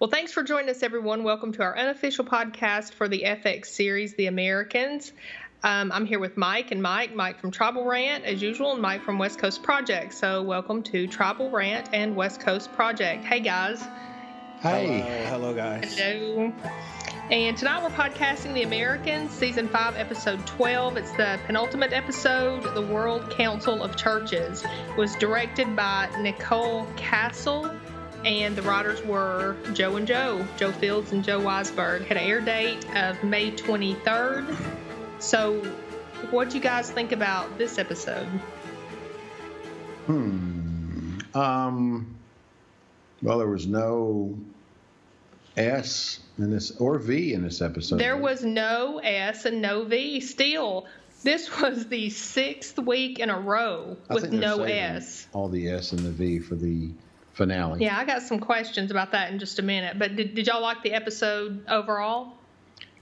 Well, thanks for joining us, everyone. Welcome to our unofficial podcast for the FX series, The Americans. Um, I'm here with Mike and Mike, Mike from Tribal Rant, as usual, and Mike from West Coast Project. So, welcome to Tribal Rant and West Coast Project. Hey, guys. Hey. Hello, hello guys. Hello. And tonight we're podcasting The Americans, Season 5, Episode 12. It's the penultimate episode, The World Council of Churches. It was directed by Nicole Kassell, and the writers were Joe and Joe, Joe Fields and Joe Weisberg. Had an air date of May 23rd. So, what do you guys think about this episode? Hmm. Um. Well, there was no S in this or V in this episode. There was no S and no V. Still, this was the sixth week in a row with no S. All the S and the V for the finale. Yeah, I got some questions about that in just a minute. But did, did y'all like the episode overall?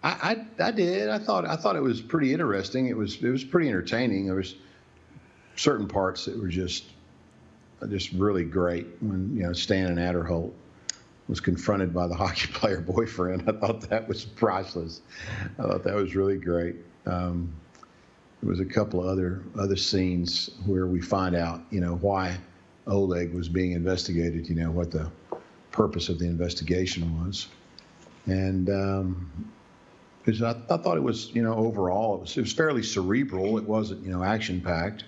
I, I I did. I thought I thought it was pretty interesting. It was it was pretty entertaining. There was certain parts that were just just really great when you know Stan and Aderholt was confronted by the hockey player boyfriend. I thought that was priceless. I thought that was really great. Um, there was a couple of other other scenes where we find out, you know, why Oleg was being investigated. You know what the purpose of the investigation was, and um, because I, I thought it was, you know, overall it was, it was fairly cerebral. It wasn't, you know, action packed.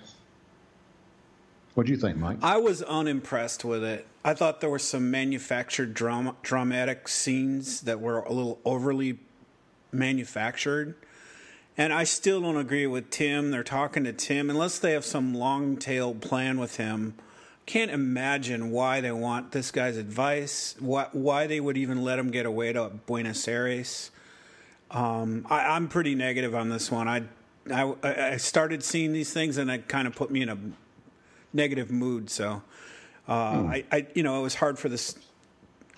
What do you think, Mike? I was unimpressed with it. I thought there were some manufactured drama, dramatic scenes that were a little overly manufactured. And I still don't agree with Tim. They're talking to Tim. Unless they have some long tail plan with him, can't imagine why they want this guy's advice, why, why they would even let him get away to Buenos Aires. Um, I, I'm pretty negative on this one. I, I, I started seeing these things and it kind of put me in a negative mood. So, uh, I, I, you know, it was hard for this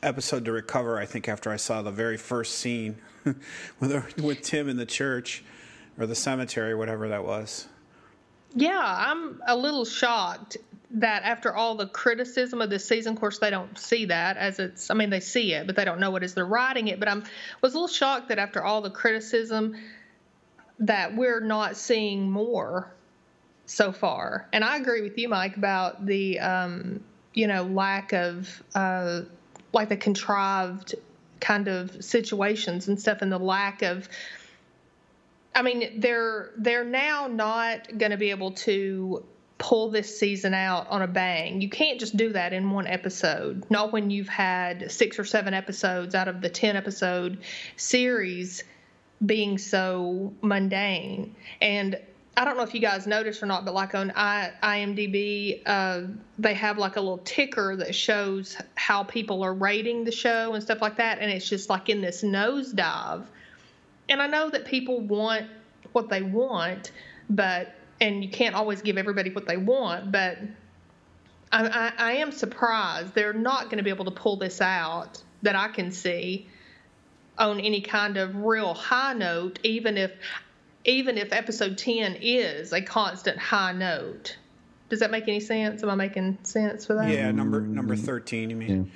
episode to recover. I think after I saw the very first scene with with Tim in the church or the cemetery, whatever that was. Yeah, I'm a little shocked that after all the criticism of this season, of course, they don't see that as it's, I mean, they see it, but they don't know it as they're writing it. But I'm was a little shocked that after all the criticism, that we're not seeing more so far. And I agree with you, Mike, about the, um, you know, lack of, uh, like the contrived kind of situations and stuff and the lack of, I mean, they're they're now not going to be able to pull this season out on a bang. You can't just do that in one episode. Not when you've had six or seven episodes out of the 10 episode series being so mundane. And I don't know if you guys noticed or not, but like on IMDb, uh, they have like a little ticker that shows how people are rating the show and stuff like that. And it's just like in this nosedive. And I know that people want what they want, but and you can't always give everybody what they want, but I, I, I am surprised they're not going to be able to pull this out that I can see on any kind of real high note, even if even if episode ten is a constant high note. Does that make any sense? Am I making sense for that? Yeah, number number thirteen. You mean?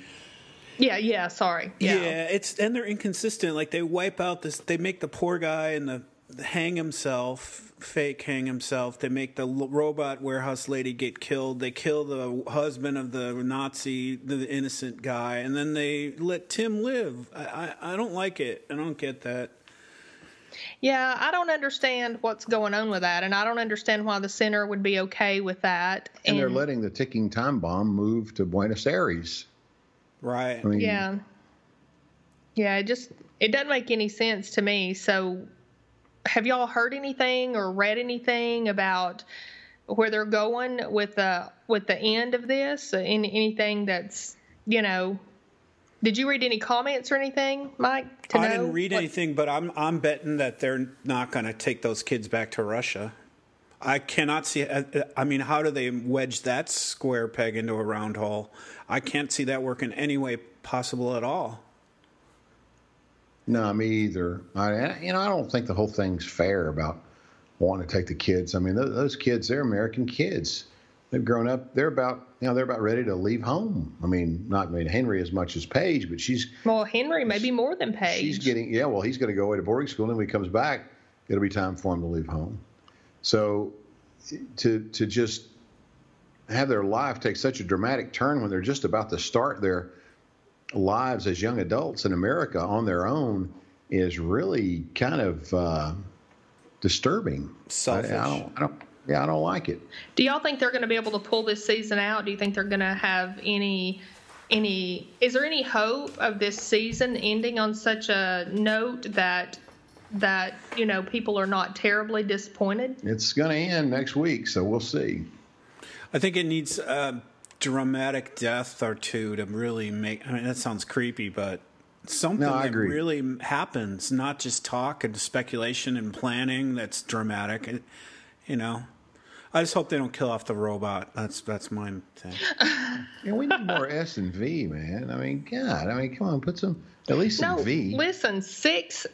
Yeah, yeah. Sorry. Yeah. Yeah. it's and they're inconsistent. Like they wipe out this. They make the poor guy and the hang himself, fake hang himself. They make the robot warehouse lady get killed. They kill the husband of the Nazi, the, the innocent guy, and then they let Tim live. I, I I don't like it. I don't get that. Yeah, I don't understand what's going on with that, and I don't understand why the center would be okay with that. And they're letting the ticking time bomb move to Buenos Aires. Right. I mean, yeah, yeah. It just it doesn't make any sense to me. So, have y'all heard anything or read anything about where they're going with the with the end of this? Any, anything that's you know? Did you read any comments or anything, Mike? To I didn't read what- anything, but I'm I'm betting that they're not going to take those kids back to Russia. I cannot see. I I mean, how do they wedge that square peg into a round hole? I can't see that working any way possible at all. No, me either. I, you know, I don't think the whole thing's fair about wanting to take the kids. I mean, those, those kids, they're American kids. they've grown up. They're about you know they're about ready to leave home. I mean, not I mean Henry as much as Paige, but she's well Henry maybe more than Paige. She's getting yeah. Well, he's going to go away to boarding school, and then when he comes back, it'll be time for him to leave home. So to to just have their life take such a dramatic turn when they're just about to start their lives as young adults in America on their own is really kind of uh, disturbing. Selfish. I, I, don't, I don't. Yeah, I don't like it. Do y'all think they're going to be able to pull this season out? Do you think they're going to have any? Any is there any hope of this season ending on such a note that that you know people are not terribly disappointed? It's going to end next week, so we'll see. I think it needs a dramatic death or two to really make. I mean, that sounds creepy, but something no, that agree. really happens, not just talk and speculation and planning that's dramatic. It, you know, I just hope they don't kill off the robot. That's that's my thing. yeah, we need more S and V, man. I mean, God, I mean, come on, put some at least some V. Listen, six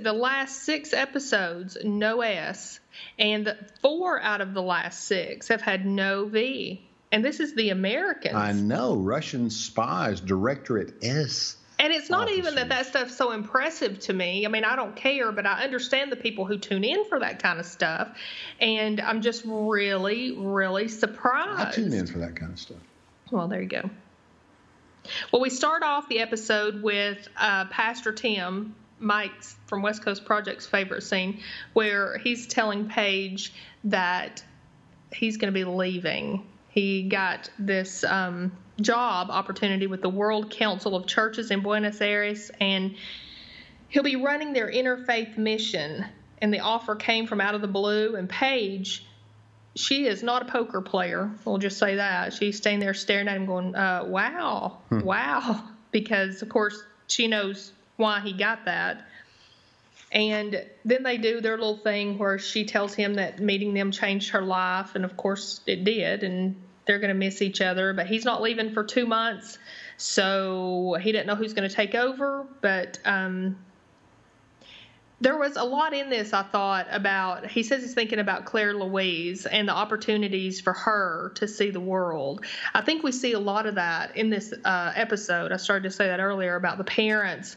the last six episodes no S, and four out of the last six have had no V. And this is the Americans. I know Russian spies, Directorate S and it's not even that that stuff's so impressive to me. I mean, I don't care, but I understand the people who tune in for that kind of stuff. And I'm just really, really surprised. I tune in for that kind of stuff. Well, there you go. Well, we start off the episode with uh, Pastor Tim, Mike's from West Coast Project's favorite scene, where he's telling Paige that he's going to be leaving. He got this um, job opportunity with the World Council of Churches in Buenos Aires, and he'll be running their interfaith mission. And the offer came from out of the blue, and Paige, she is not a poker player. We'll just say that. She's staying there staring at him, going, uh, "Wow, hmm. wow," because of course she knows why he got that. And then they do their little thing where she tells him that meeting them changed her life, and of course it did. And they're going to miss each other, but he's not leaving for two months, so he didn't know who's going to take over. But um, there was a lot in this, I thought, about. He says he's thinking about Claire Louise and the opportunities for her to see the world. I think we see a lot of that in this uh, episode. I started to say that earlier about the parents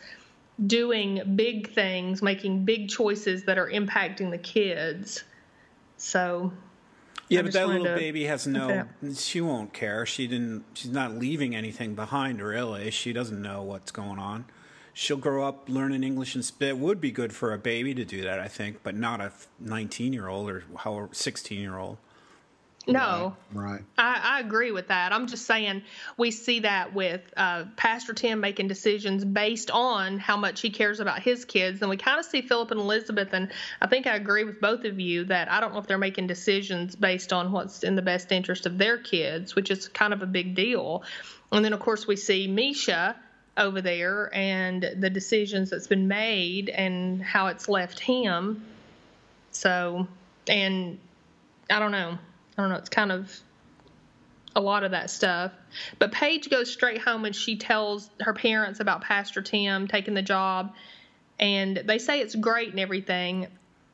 doing big things, making big choices that are impacting the kids. So yeah, but that little baby has no. She won't care. She didn't. She's not leaving anything behind. Really, she doesn't know what's going on. She'll grow up learning English and spit. Would be good for a baby to do that, I think, but not a 19 year old or how 16 year old. No, right. I, I, agree with that. I'm just saying we see that with uh, Pastor Tim making decisions based on how much he cares about his kids, and we kind of see Philip and Elizabeth. And I think I agree with both of you that I don't know if they're making decisions based on what's in the best interest of their kids, which is kind of a big deal. And then of course we see Misha over there and the decisions that's been made and how it's left him. So, and I don't know. I don't know. It's kind of a lot of that stuff. But Paige goes straight home and she tells her parents about Pastor Tim taking the job, and they say it's great and everything.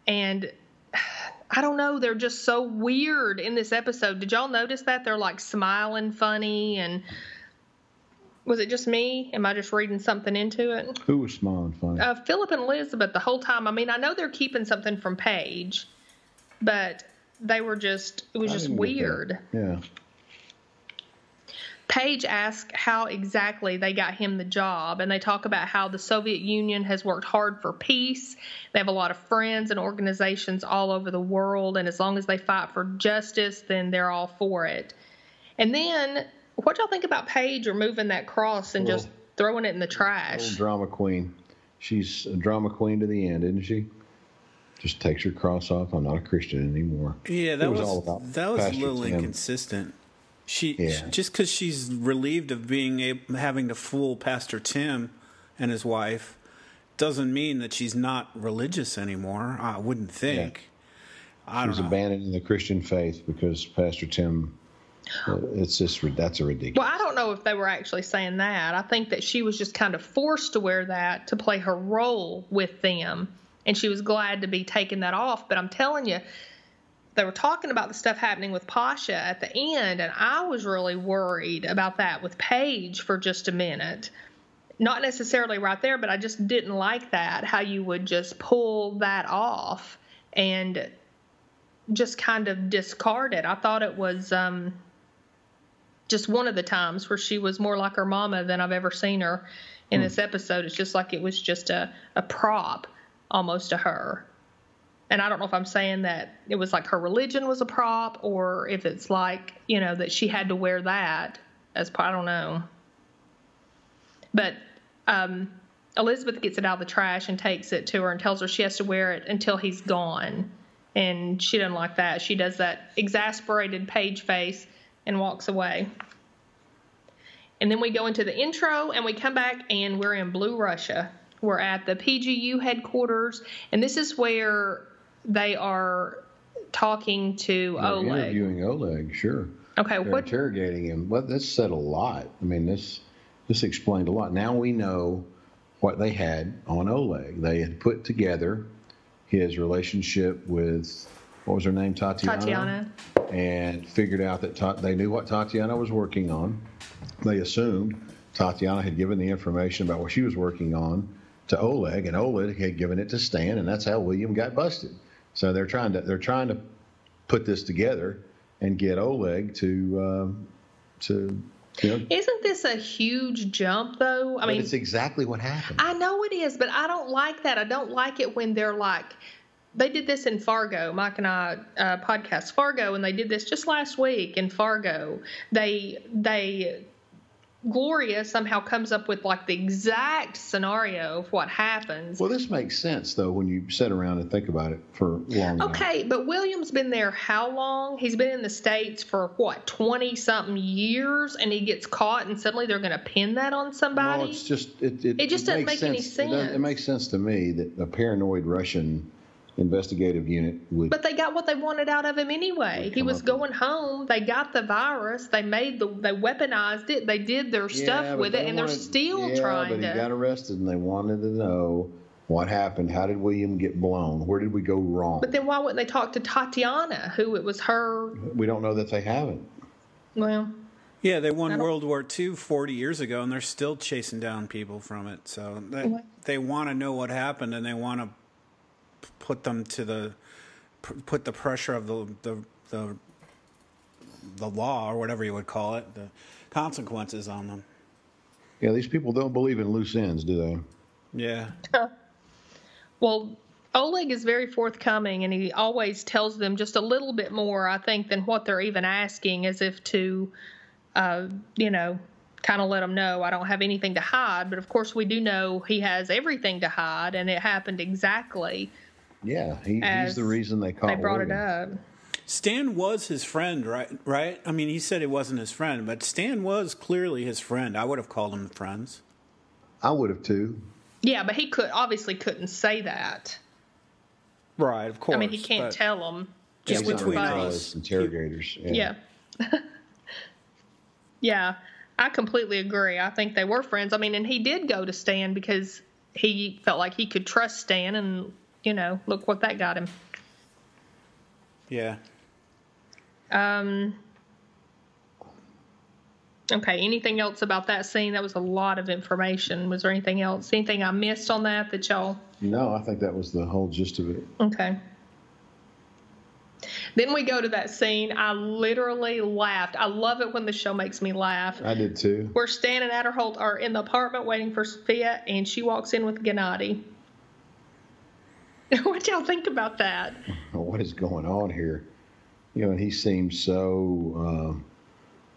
And I don't know, they're just so weird in this episode. Did y'all notice that they're like smiling funny and was it just me? Am I just reading something into it? Who was smiling funny? Uh, Philip and Elizabeth the whole time. I mean, I know they're keeping something from Paige, but they were just it was I just weird. Yeah. Paige asks how exactly they got him the job, and they talk about how the Soviet Union has worked hard for peace. They have a lot of friends and organizations all over the world, and as long as they fight for justice, then they're all for it. And then, what y'all think about Paige removing that cross and just throwing it in the trash? drama queen. She's a drama queen to the end, isn't she? Just takes your cross off. I'm not a Christian anymore. Yeah, that it was, was all about that was a little inconsistent. She, yeah. just because she's relieved of being able, having to fool Pastor Tim and his wife doesn't mean that she's not religious anymore. I wouldn't think. Yeah. I she's abandoning the Christian faith because Pastor Tim. Uh, it's just that's a ridiculous. Well, I don't know if they were actually saying that. I think that she was just kind of forced to wear that to play her role with them and she was glad to be taking that off. But I'm telling you, they were talking about the stuff happening with Pasha at the end, and I was really worried about that with Paige for just a minute. Not necessarily right there, but I just didn't like that how you would just pull that off and just kind of discard it. I thought it was um, just one of the times where she was more like her mama than I've ever seen her in Hmm. this episode. It's just like it was just a, a prop almost to her. And I don't know if I'm saying that it was like her religion was a prop or if it's like, you know, that she had to wear that as part, I don't know. But um, Elizabeth gets it out of the trash and takes it to her and tells her she has to wear it until he's gone. And she doesn't like that. She does that exasperated page face and walks away. And then we go into the intro and we come back and we're in Blue Russia. We're at the PGU headquarters, and this is where they are talking to They're Oleg. interviewing Oleg, sure. Okay, They're what? interrogating him. Well, this said a lot. I mean, this this explained a lot. Now we know what they had on Oleg. They had put together his relationship with what was her name, Tatiana, Tatiana. and figured out that Ta- they knew what Tatiana was working on. They assumed Tatiana had given the information about what she was working on to Oleg, and Oleg had given it to Stan, and that's how William got busted. So they're trying to they're trying to put this together and get Oleg to um, to you know. Isn't this a huge jump, though? I mean, it's exactly what happened. I know it is, but I don't like that. I don't like it when they're like, they did this in Fargo. Mike and I uh, podcast Fargo, and they did this just last week in Fargo. They they Gloria somehow comes up with like the exact scenario of what happens. well, this makes sense though when you sit around and think about it for long enough. Okay, but William's been there how long? He's been in the States for what, 20 something years, and he gets caught, and suddenly they're going to pin that on somebody? Well, it's just it. It, It just doesn't makes make any It, sense. it makes sense to me that a paranoid Russian investigative unit would. But they got what they wanted out of him anyway. He was up with- going home. They got the virus. They made the. They weaponized it. They did their Yeah, stuff with it, they and they're wanted- still yeah, trying but he to. got arrested, and they wanted to know what happened. How did William get blown? Where did we go wrong? but then why wouldn't they talk to Tatiana, who it was her? we don't know that they haven't. Well, Yeah, they won World War II 40 years ago, and they're still chasing down people from it. So they, they want to know what happened, and they want to put them to the put the pressure of the the the, the law or whatever you would call it, the consequences on them. Yeah, these people don't believe in loose ends, do they? Yeah, well, Oleg is very forthcoming, and he always tells them just a little bit more, I think, than what they're even asking, as if to, uh, you know, kind of let them know I don't have anything to hide. But of course, we do know he has everything to hide, and it happened exactly Yeah, he, he's the reason they caught. they brought it up. Stan was his friend, right? Right? I mean, he said he wasn't his friend, but Stan was clearly his friend. I would have called them friends. I would have too. Yeah, but he could obviously couldn't say that. Right, of course. I mean, he can't but- tell them. Just yeah, we're between us. interrogators. Yeah. yeah, I completely agree. I think they were friends. I mean, and he did go to Stan because he felt like he could trust Stan, and you know, look what that got him. Yeah. Um. Okay. Anything else about that scene? That was a lot of information. Was there anything else? Anything I missed on that that y'all? No, I think that was the whole gist of it. Okay. Then we go to that scene. I literally laughed. I love it when the show makes me laugh. I did too. Where Stan and Aderholt are in the apartment waiting for Sofia, and she walks in with Gennady. what y'all think about that? What is going on here? You know, and he seems so uh,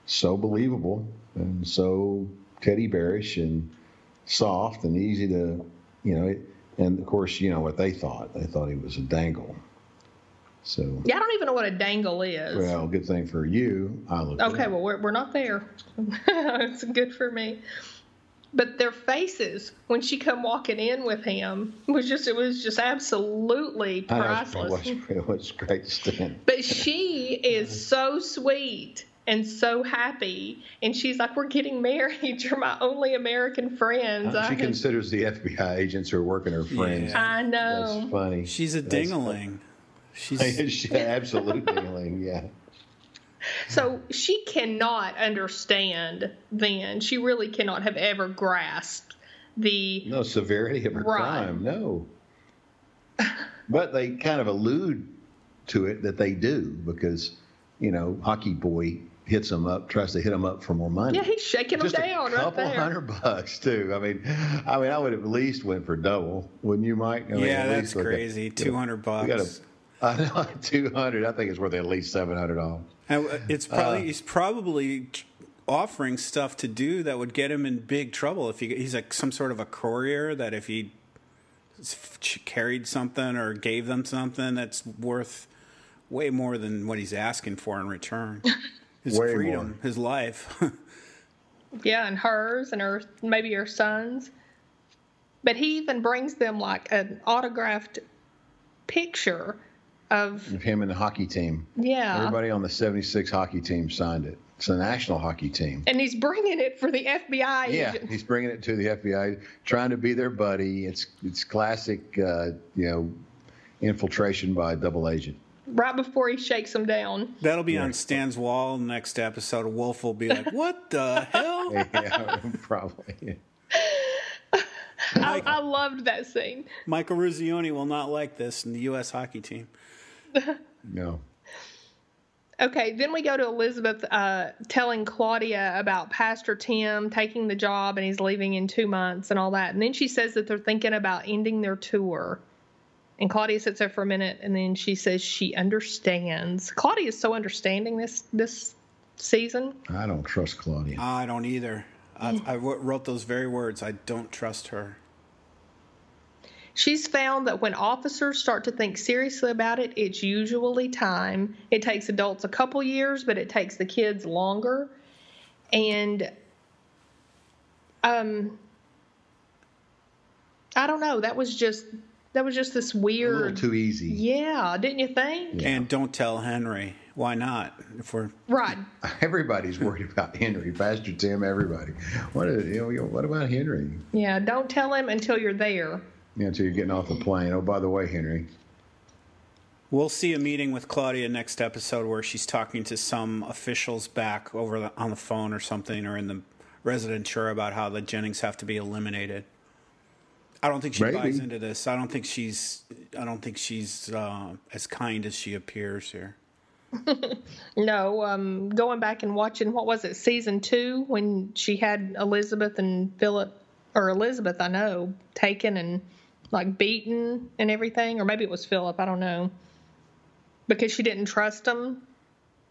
so believable and so teddy bearish and soft and easy to, you know. And of course, you know what they thought. They thought he was a dangle. So, Yeah, I don't even know what a dangle is. well, good thing for you. I looked. it okay, well, we're, we're not there. it's good for me. But their faces when she come walking in with him was just it was just absolutely I know, priceless. it was, it was great to stand. But she is so sweet and so happy, and she's like, "We're getting married. You're my only American friends." Uh, I She can- considers the FBI agents who are working her friends. Yeah. I know. That's funny. She's a That's dingaling. She's absolutely, dingaling. yeah. So she cannot understand then. She really cannot have ever grasped the no severity of her Right. crime. No, but they kind of allude to it that they do because you know hockey boy hits them up, tries to hit them up for more money. Yeah, he's shaking them down a right couple there. hundred bucks too. I mean, I mean, I would at least went for double, wouldn't you, Mike? I mean, yeah, that's least look at- crazy. Two hundred bucks. We got a, I know two hundred. I think it's worth at least seven hundred dollars. And uh, it's probably Uh, he's probably offering stuff to do that would get him in big trouble if he, he's like some sort of a courier that if he carried something or gave them something that's worth way more than what he's asking for in return. His Way freedom, more. his life. Yeah, and hers and her maybe her sons. But he even brings them like an autographed picture of Of him and the hockey team. yeah. Everybody on the '76 hockey team signed it. It's a national hockey team. And he's bringing it for the FBI Yeah, agent. he's bringing it to the FBI, trying to be their buddy. It's it's classic, uh, you know, infiltration by a double agent. right before he shakes them down. That'll be on Stan's wall next episode. Wolf will be like, "What the hell?" yeah, probably. I, I loved that scene. Mike Eruzione will not like this in the U.S. hockey team. No. Okay, then we go to Elizabeth uh, telling Claudia about Pastor Tim taking the job and he's leaving in two months and all that. And then she says that they're thinking about ending their tour. And Claudia sits there for a minute and then she says she understands. Claudia is so understanding this this season. I don't trust Claudia. I don't either. I wrote those very words. I don't trust her. She's found that when officers start to think seriously about it, it's usually time. It takes adults a couple years, but it takes the kids longer. And um I don't know, that was just that was just this a little weird too easy. Yeah, didn't you think? Yeah. And don't tell Henry. Why not? If we're Right. Everybody's worried about Henry, Pastor Tim. Everybody. What? Is, you know, what about Henry? Yeah, don't tell him until you're there. You know, until you're getting off the plane. Oh, by the way, Henry. We'll see a meeting with Claudia next episode where she's talking to some officials back over the, on the phone or something, or in the residential about how the Jennings have to be eliminated. I don't think she Maybe. buys into this. I don't think she's. I don't think she's uh, as kind as she appears here. No, um, going back and watching what was it, season two, when she had Elizabeth and Philip, or Elizabeth, I know, taken and like beaten and everything, or maybe it was Philip, I don't know, because she didn't trust him.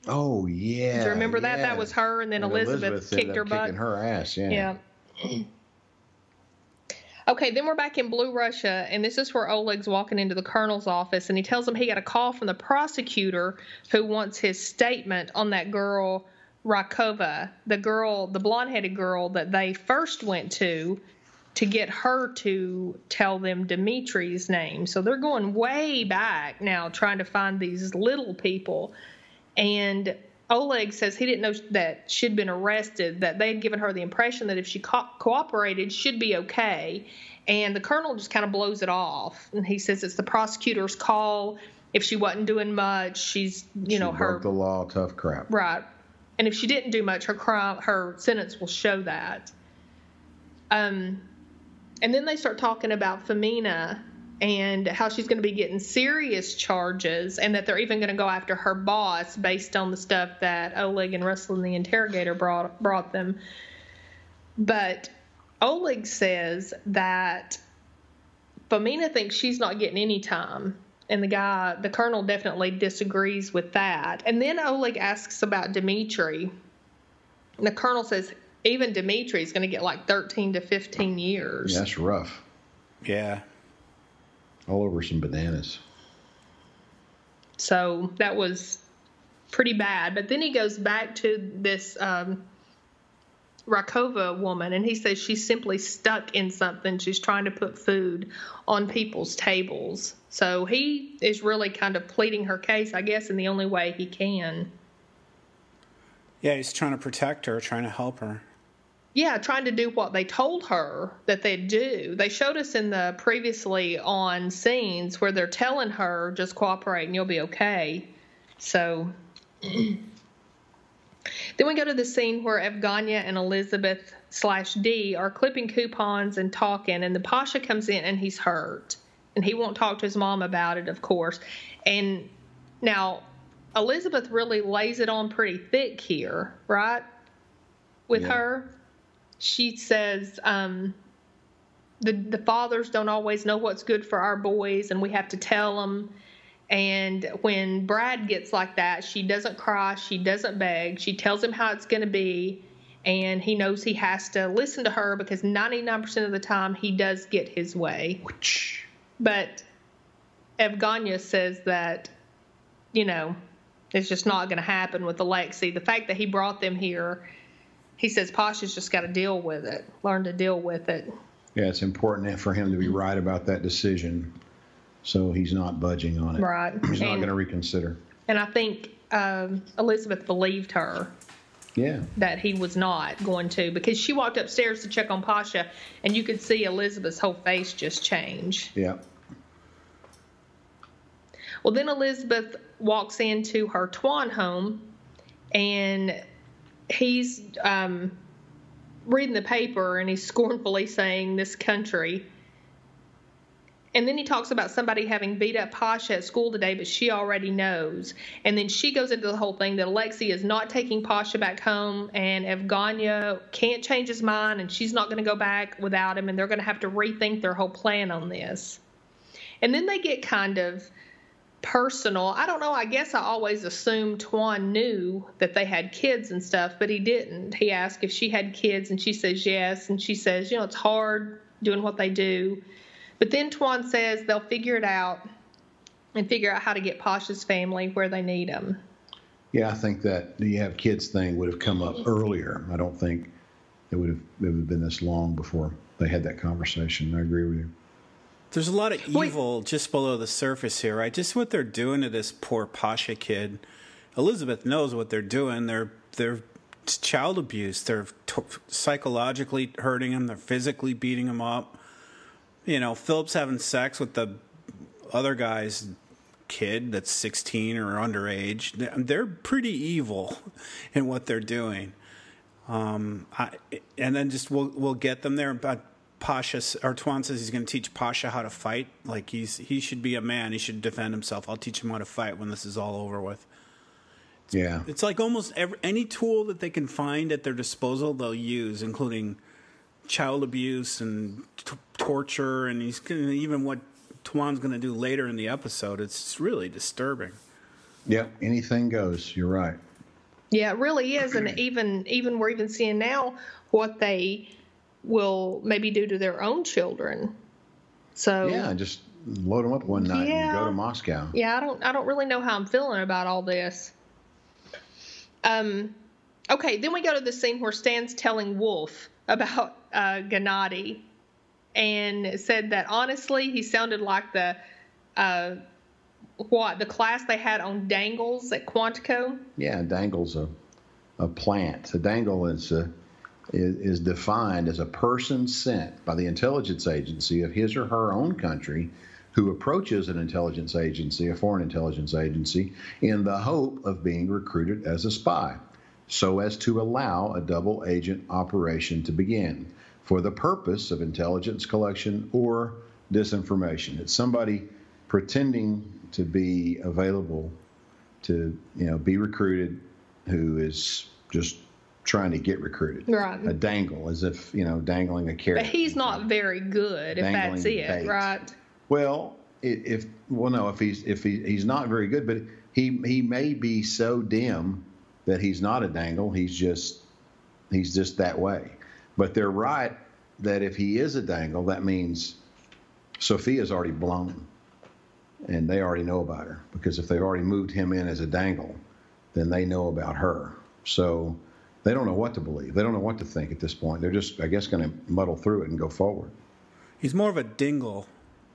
Oh yeah. Do you remember that? yeah. That was her, and then And Elizabeth, ended kicked uh, her butt. Her ass. Yeah. Yeah. Okay, then we're back in Blue Russia, and this is where Oleg's walking into the colonel's office, and he tells him he got a call from the prosecutor who wants his statement on that girl, Rakova, the girl, the blonde headed girl that they first went to to get her to tell them Dimitri's name. So they're going way back now trying to find these little people. And Oleg says he didn't know that she'd been arrested, that they had given her the impression that if she co- cooperated, she'd be okay. And the colonel just kind of blows it off. And he says it's the prosecutor's call. If she wasn't doing much, she's, you know, she her. broke the law. Tough crap. Right. And if she didn't do much, her crime, her sentence will show that. Um, and then they start talking about Femina and how she's going to be getting serious charges, and that they're even going to go after her boss based on the stuff that Oleg and Russell and the interrogator brought brought them. But Oleg says that Femina thinks she's not getting any time. And the guy, the colonel, definitely disagrees with that. And then Oleg asks about Dimitri. And the colonel says even Dimitri's going to get like 13 to 15 years. Yeah, that's rough. Yeah. All over some bananas. So that was pretty bad. But then he goes back to this um, Rakova woman and he says she's simply stuck in something. She's trying to put food on people's tables. So he is really kind of pleading her case, I guess, in the only way he can. Yeah, he's trying to protect her, trying to help her. Yeah, trying to do what they told her that they'd do. They showed us in the previously on scenes where they're telling her just cooperate and you'll be okay. So then we go to the scene where Evgenia and Elizabeth slash D are clipping coupons and talking, and the Pasha comes in and he's hurt, and he won't talk to his mom about it, of course. And now Elizabeth really lays it on pretty thick here, right? With Yeah. her, she says um, the the fathers don't always know what's good for our boys, and we have to tell them. And when Brad gets like that, she doesn't cry, she doesn't beg, she tells him how it's going to be, and he knows he has to listen to her because 99% of the time he does get his way. But Evgenia says that, you know, it's just not going to happen with Alexei. The fact that he brought them here, he says Pasha's just got to deal with it, learn to deal with it. Yeah, it's important for him to be right about that decision, so he's not budging on it. Right. He's not going to reconsider. And I think um, Elizabeth believed her Yeah. that he was not going to because she walked upstairs to check on Pasha, and you could see Elizabeth's whole face just change. Yeah. Well, then Elizabeth walks into her Tuan home, and he's um, reading the paper and he's scornfully saying, This country. And then he talks about somebody having beat up Pasha at school today, but she already knows. And then she goes into the whole thing that Alexei is not taking Pasha back home, and Evgenia can't change his mind, and she's not going to go back without him, and they're going to have to rethink their whole plan on this. And then they get kind of personal. I don't know. I guess I always assumed Tuan knew that they had kids and stuff, but he didn't. He asked if she had kids, and she says yes. And she says, you know, it's hard doing what they do. But then Tuan says they'll figure it out and figure out how to get Pasha's family where they need them. Yeah, I think that the you have kids thing would have come up earlier. I don't think it would have it would have been this long before they had that conversation. I agree with you. There's a lot of Wait. evil just below the surface here, right? Just what they're doing to this poor Pasha kid. Elizabeth knows what they're doing. They're they're child abuse. They're t- psychologically hurting him. They're physically beating him up. You know, Philip's having sex with the other guy's kid that's 16 or underage. They're- They're pretty evil in what they're doing. Um, I, and then just we'll we'll get them there. But Pasha s- or Tuan says he's going to teach Pasha how to fight. Like he's he should be a man. He should defend himself. I'll teach him how to fight when this is all over with. Yeah. It's like almost every, any tool that they can find at their disposal, they'll use, including child abuse and t- torture, and he's gonna, even what Tuan's going to do later in the episode. It's really disturbing. Yep. Anything goes. You're right. Yeah, it really is, and even even we're even seeing now what they will maybe do to their own children. So Yeah. Just load them up one night and go to Moscow. yeah, I don't I don't really know how I'm feeling about all this. Um, okay, then we go to the scene where Stan's telling Wolf about uh, Gennady, and said that honestly he sounded like the uh, what the class they had on dangles at Quantico. Yeah. Dangle's a a plant. A dangle is a, is, is defined as a person sent by the intelligence agency of his or her own country who approaches an intelligence agency, a foreign intelligence agency, in the hope of being recruited as a spy, so as to allow a double agent operation to begin for the purpose of intelligence collection or disinformation. It's somebody pretending to be available to, you know, be recruited who is just trying to get recruited. Right. A dangle, as if, you know, dangling a carrot. But he's not very good, if that's it, bait. right? Well, if well, no, if he's if he, he's not very good, but he he may be so dim that he's not a dangle. He's just he's just that way. But they're right that if he is a dangle, that means Sofia's already blown and they already know about her because if they've already moved him in as a dangle, then they know about her. So they don't know what to believe. They don't know what to think at this point. They're just, I guess, going to muddle through it and go forward. He's more of a dingle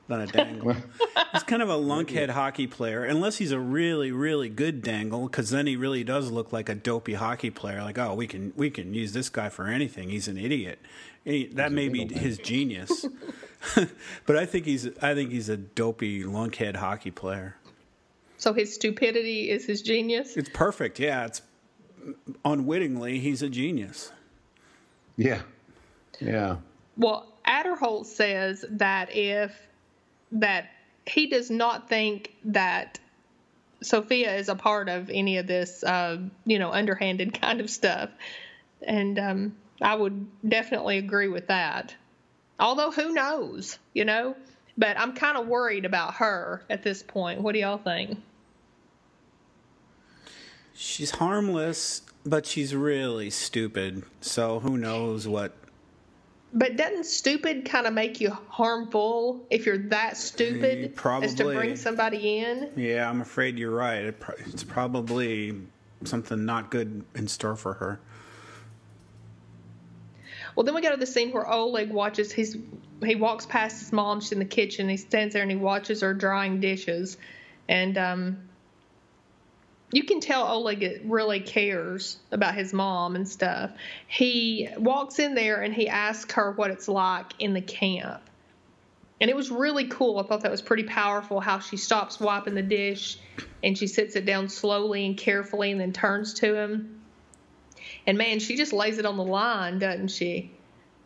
than a dangle. he's kind of a lunkhead hockey player, unless he's a really, really good dangle, because then he really does look like a dopey hockey player. Like, oh, we can we can use this guy for anything. He's an idiot. He, that may be his genius, but I think he's I think he's a dopey lunkhead hockey player. So his stupidity is his genius. It's perfect. Yeah, it's unwittingly he's a genius. Yeah, yeah. Well, Aderholt says that if that he does not think that Sofia is a part of any of this, uh, you know, underhanded kind of stuff, and um, I would definitely agree with that. Although, who knows, you know? But I'm kind of worried about her at this point. What do y'all think? She's harmless, but she's really stupid. So who knows what but doesn't stupid kind of make you harmful if you're that stupid Probably. as to bring somebody in? Yeah, I'm afraid you're right. It pro- it's probably something not good in store for her. Well, then we go to the scene where Oleg watches his. He walks past his mom. She's in the kitchen. He stands there and he watches her drying dishes, and um, you can tell Oleg really cares about his mom and stuff. He walks in there and he asks her what it's like in the camp. And it was really cool. I thought that was pretty powerful how she stops wiping the dish and she sits it down slowly and carefully and then turns to him. And man, she just lays it on the line, doesn't she?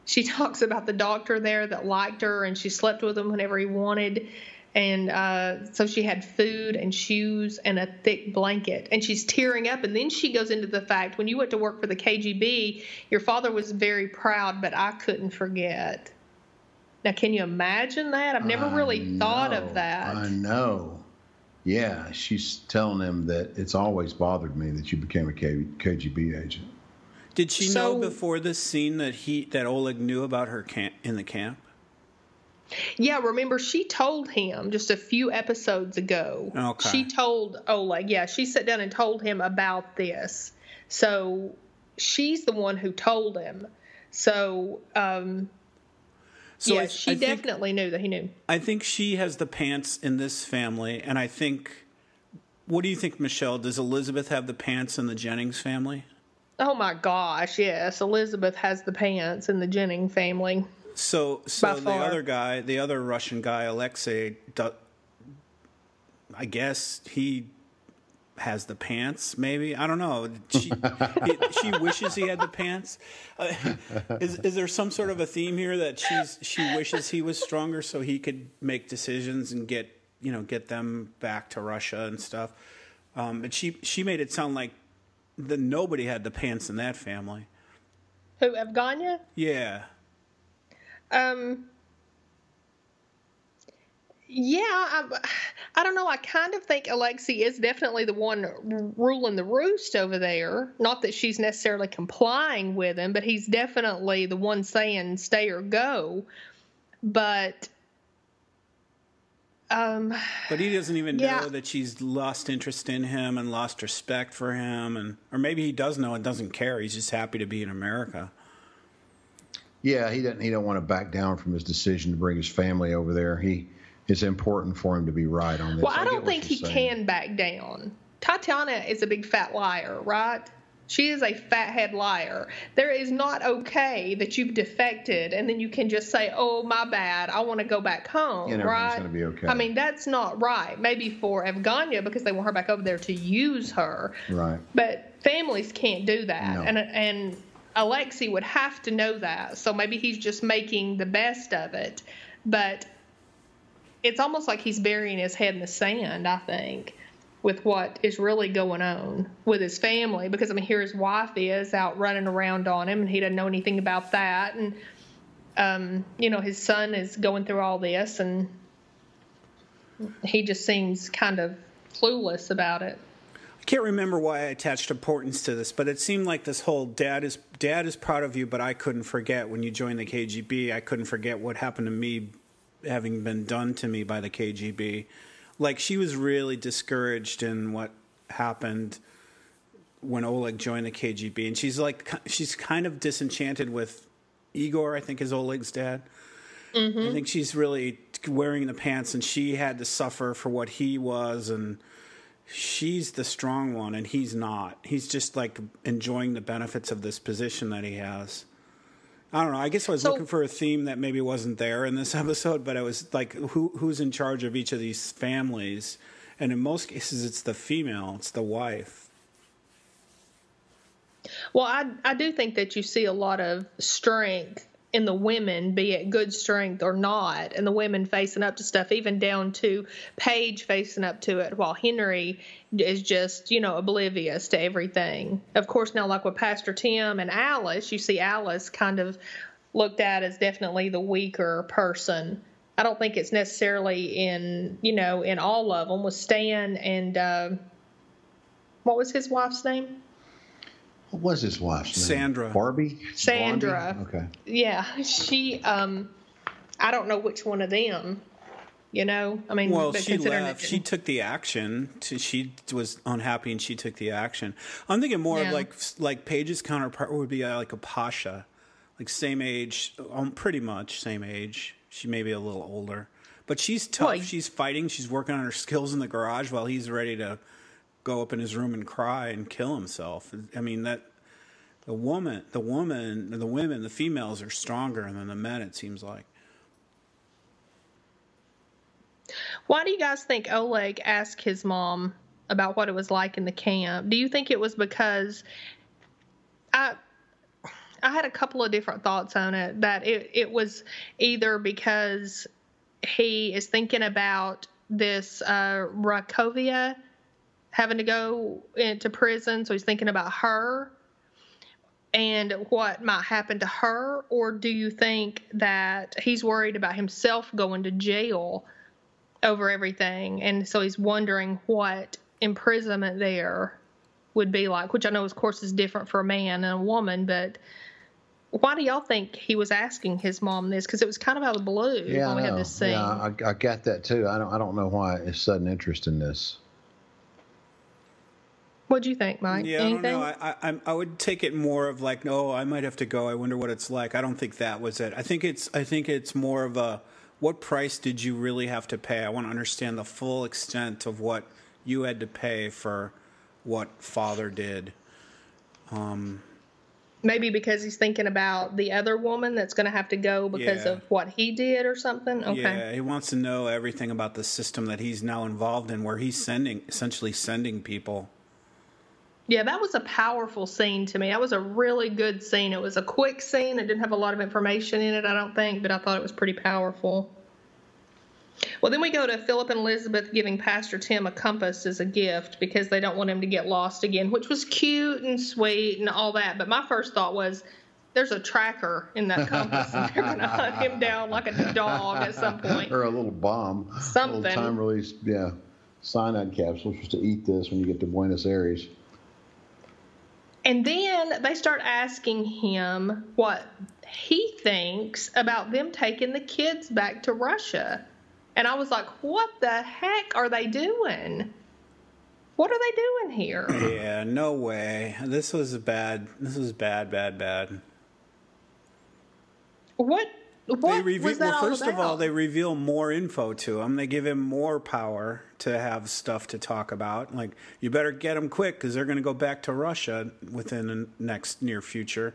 She talks about the doctor there that liked her and she slept with him whenever he wanted and uh, so she had food and shoes and a thick blanket and she's tearing up and then she goes into the fact when you went to work for the kgb your father was very proud but i couldn't forget now can you imagine that i've never I really know, thought of that I know. Yeah, she's telling him that it's always bothered me that you became a K- KGB agent. Did she So- know before this scene that he that Oleg knew about her camp in the camp? Yeah, remember she told him just a few episodes ago. Okay. She told Oleg, yeah, she sat down and told him about this. So she's the one who told him. So, um, So yeah, I- she I think- definitely knew that he knew. I think she has the pants in this family, and I think. What do you think, Michelle? Does Elizabeth have the pants in the Jennings family? Oh my gosh, yes, Elizabeth has the pants in the Jennings family. So, so By the far. other guy, the other Russian guy, Alexei, I guess he has the pants. Maybe I don't know. She he, she wishes he had the pants. Uh, is is there some sort of a theme here that she's she wishes he was stronger so he could make decisions and get you know get them back to Russia and stuff? Um, but she she made it sound like the nobody had the pants in that family. Who, Evgenia? Yeah. Um, yeah, I, I don't know. I kind of think Alexei is definitely the one ruling the roost over there. Not that she's necessarily complying with him, but he's definitely the one saying stay or go. But, um, But he doesn't even Yeah. know that she's lost interest in him and lost respect for him, and or maybe he does know and doesn't care. He's just happy to be in America. Yeah, he doesn't. He don't want to back down from his decision to bring his family over there. He it's important for him to be right on this. well, I get don't think he saying. can back down. Tatiana is a big fat liar, right? She is a fathead liar. There is not okay that you've defected and then you can just say, "Oh, my bad. I want to go back home." And right? gonna be okay. I mean, that's not right. Maybe for Evgenia because they want her back over there to use her. Right. But families can't do that, No. and and Alexei would have to know that. So maybe he's just making the best of it, but it's almost like he's burying his head in the sand. I think with what is really going on with his family, because I mean, here his wife is out running around on him, and he doesn't know anything about that, and um, you know, his son is going through all this, and he just seems kind of clueless about it. I can't remember why I attached importance to this, but it seemed like this whole dad is dad is proud of you, but I couldn't forget when you joined the KGB. I couldn't forget what happened to me, having been done to me by the KGB. Like she was really discouraged in what happened when Oleg joined the KGB, and she's like she's kind of disenchanted with Igor. I think is Oleg's dad. Mm-hmm. I think she's really wearing the pants and she had to suffer for what he was and she's the strong one and he's not. He's just like enjoying the benefits of this position that he has. I don't know. I guess I was so, looking for a theme that maybe wasn't there in this episode, but it was like who who's in charge of each of these families, and in most cases, it's the female, it's the wife. Well, I I do think that you see a lot of strength in the women, be it good strength or not, and the women facing up to stuff, even down to Paige facing up to it, while Henry is just, you know, oblivious to everything. Of course, now, like with Pastor Tim and Alice, you see Alice kind of looked at as definitely the weaker person. I don't think it's necessarily in, you know, in all of them with Stan and uh, what was his wife's name? What was his wife's name? Sandra. Barbie? Sandra. Barbie? Okay. Yeah. She, um, I don't know which one of them. You know, I mean, well, she left. She took the action. To, she was unhappy, and she took the action. I'm thinking more yeah. of like like Paige's counterpart would be uh, like a Pasha, like same age, um, pretty much same age. She may be a little older, but she's tough. Well, she's fighting. She's working on her skills in the garage while he's ready to go up in his room and cry and kill himself. I mean that the woman, the woman, the women, the females are stronger than the men. It seems like. Why do you guys think Oleg asked his mom about what it was like in the camp? Do you think it was because I I had a couple of different thoughts on it that it, it was either because he is thinking about this uh, Rakova having to go into prison, so he's thinking about her and what might happen to her, or do you think that he's worried about himself going to jail over everything, and so he's wondering what imprisonment there would be like, which I know, of course, is different for a man and a woman, but why do y'all think he was asking his mom this? Because it was kind of out of the blue yeah, when we had this scene. Yeah, I, I got that too. I don't, I don't know why his sudden interest in this. What do you think, Mike? Yeah, Anything? I don't know. I, I, I would take it more of like, no, I might have to go. I wonder what it's like. I don't think that was it. I think it's I think it's more of a what price did you really have to pay? I want to understand the full extent of what you had to pay for what father did. Um, Maybe because he's thinking about the other woman that's going to have to go because yeah. of what he did or something. Okay. Yeah, he wants to know everything about the system that he's now involved in, where he's sending, essentially sending people. Yeah, that was a powerful scene to me. That was a really good scene. It was a quick scene. It didn't have a lot of information in it, I don't think, but I thought it was pretty powerful. Well, then we go to Philip and Elizabeth giving Pastor Tim a compass as a gift because they don't want him to get lost again, which was cute and sweet and all that. But my first thought was, there's a tracker in that compass, and they're going to hunt him down like a dog at some point. Or a little bomb. Something. A little time release, yeah, cyanide capsule just to eat this when you get to Buenos Aires. And then they start asking him what he thinks about them taking the kids back to Russia. And I was like, what the heck are they doing? What are they doing here? Yeah, no way. This was bad. This was bad, bad, bad. What what they reveal, was that well, first of all, they reveal more info to him. They give him more power to have stuff to talk about. Like, you better get them quick because they're going to go back to Russia within the next near future.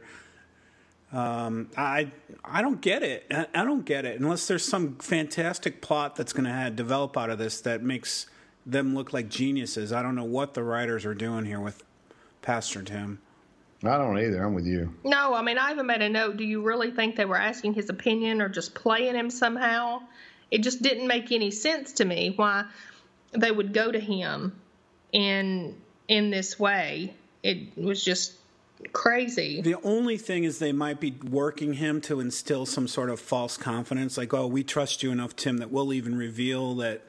Um, I I don't get it. I, I, don't get it unless there's some fantastic plot that's going to develop out of this that makes them look like geniuses. I don't know what the writers are doing here with Pastor Tim. I don't either. I'm with you. No, I mean, I even made a note. Do you really think they were asking his opinion or just playing him somehow? It just didn't make any sense to me why they would go to him in in this way. It was just crazy. The only thing is they might be working him to instill some sort of false confidence, like, "Oh, we trust you enough, Tim, that we'll even reveal that."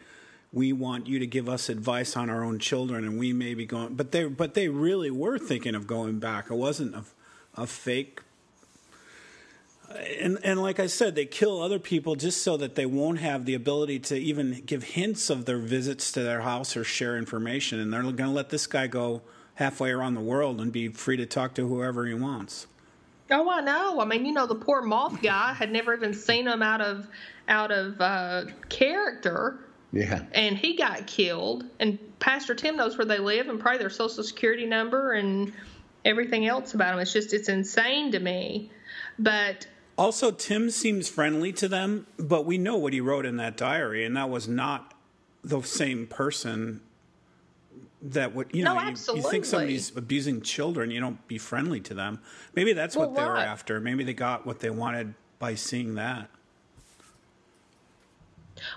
We want you to give us advice on our own children and we may be going but they but they really were thinking of going back it wasn't a, a fake and and like I said, they kill other people just so that they won't have the ability to even give hints of their visits to their house or share information. And they're going to let this guy go halfway around the world and be free to talk to whoever he wants. Oh, I know. I mean, you know, the poor moth guy had never even seen him out of out of uh, character. Yeah. And he got killed. And Pastor Tim knows where they live and probably their social security number and everything else about them. It's just it's insane to me. But also, Tim seems friendly to them, but we know what he wrote in that diary, and that was not the same person that would you know no, you, absolutely. you think somebody's abusing children you don't be friendly to them maybe that's well, what they were after maybe they got what they wanted by seeing that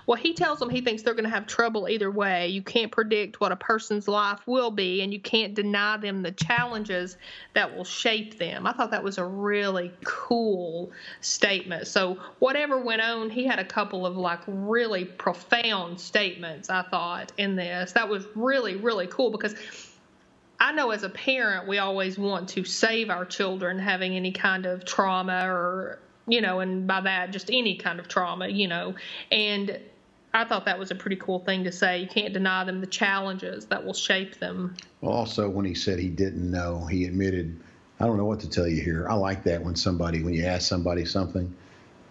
well, he tells them he thinks they're going to have trouble either way. You can't predict what a person's life will be, and you can't deny them the challenges that will shape them. I thought that was a really cool statement. So, whatever went on, he had a couple of like really profound statements, I thought, in this. That was really, really cool because. I know as a parent, we always want to save our children having any kind of trauma or you know, and by that, just any kind of trauma, you know. And I thought that was a pretty cool thing to say. You can't deny them the challenges that will shape them. Well, also, when he said he didn't know, he admitted, I don't know what to tell you here. I like that when somebody, when you ask somebody something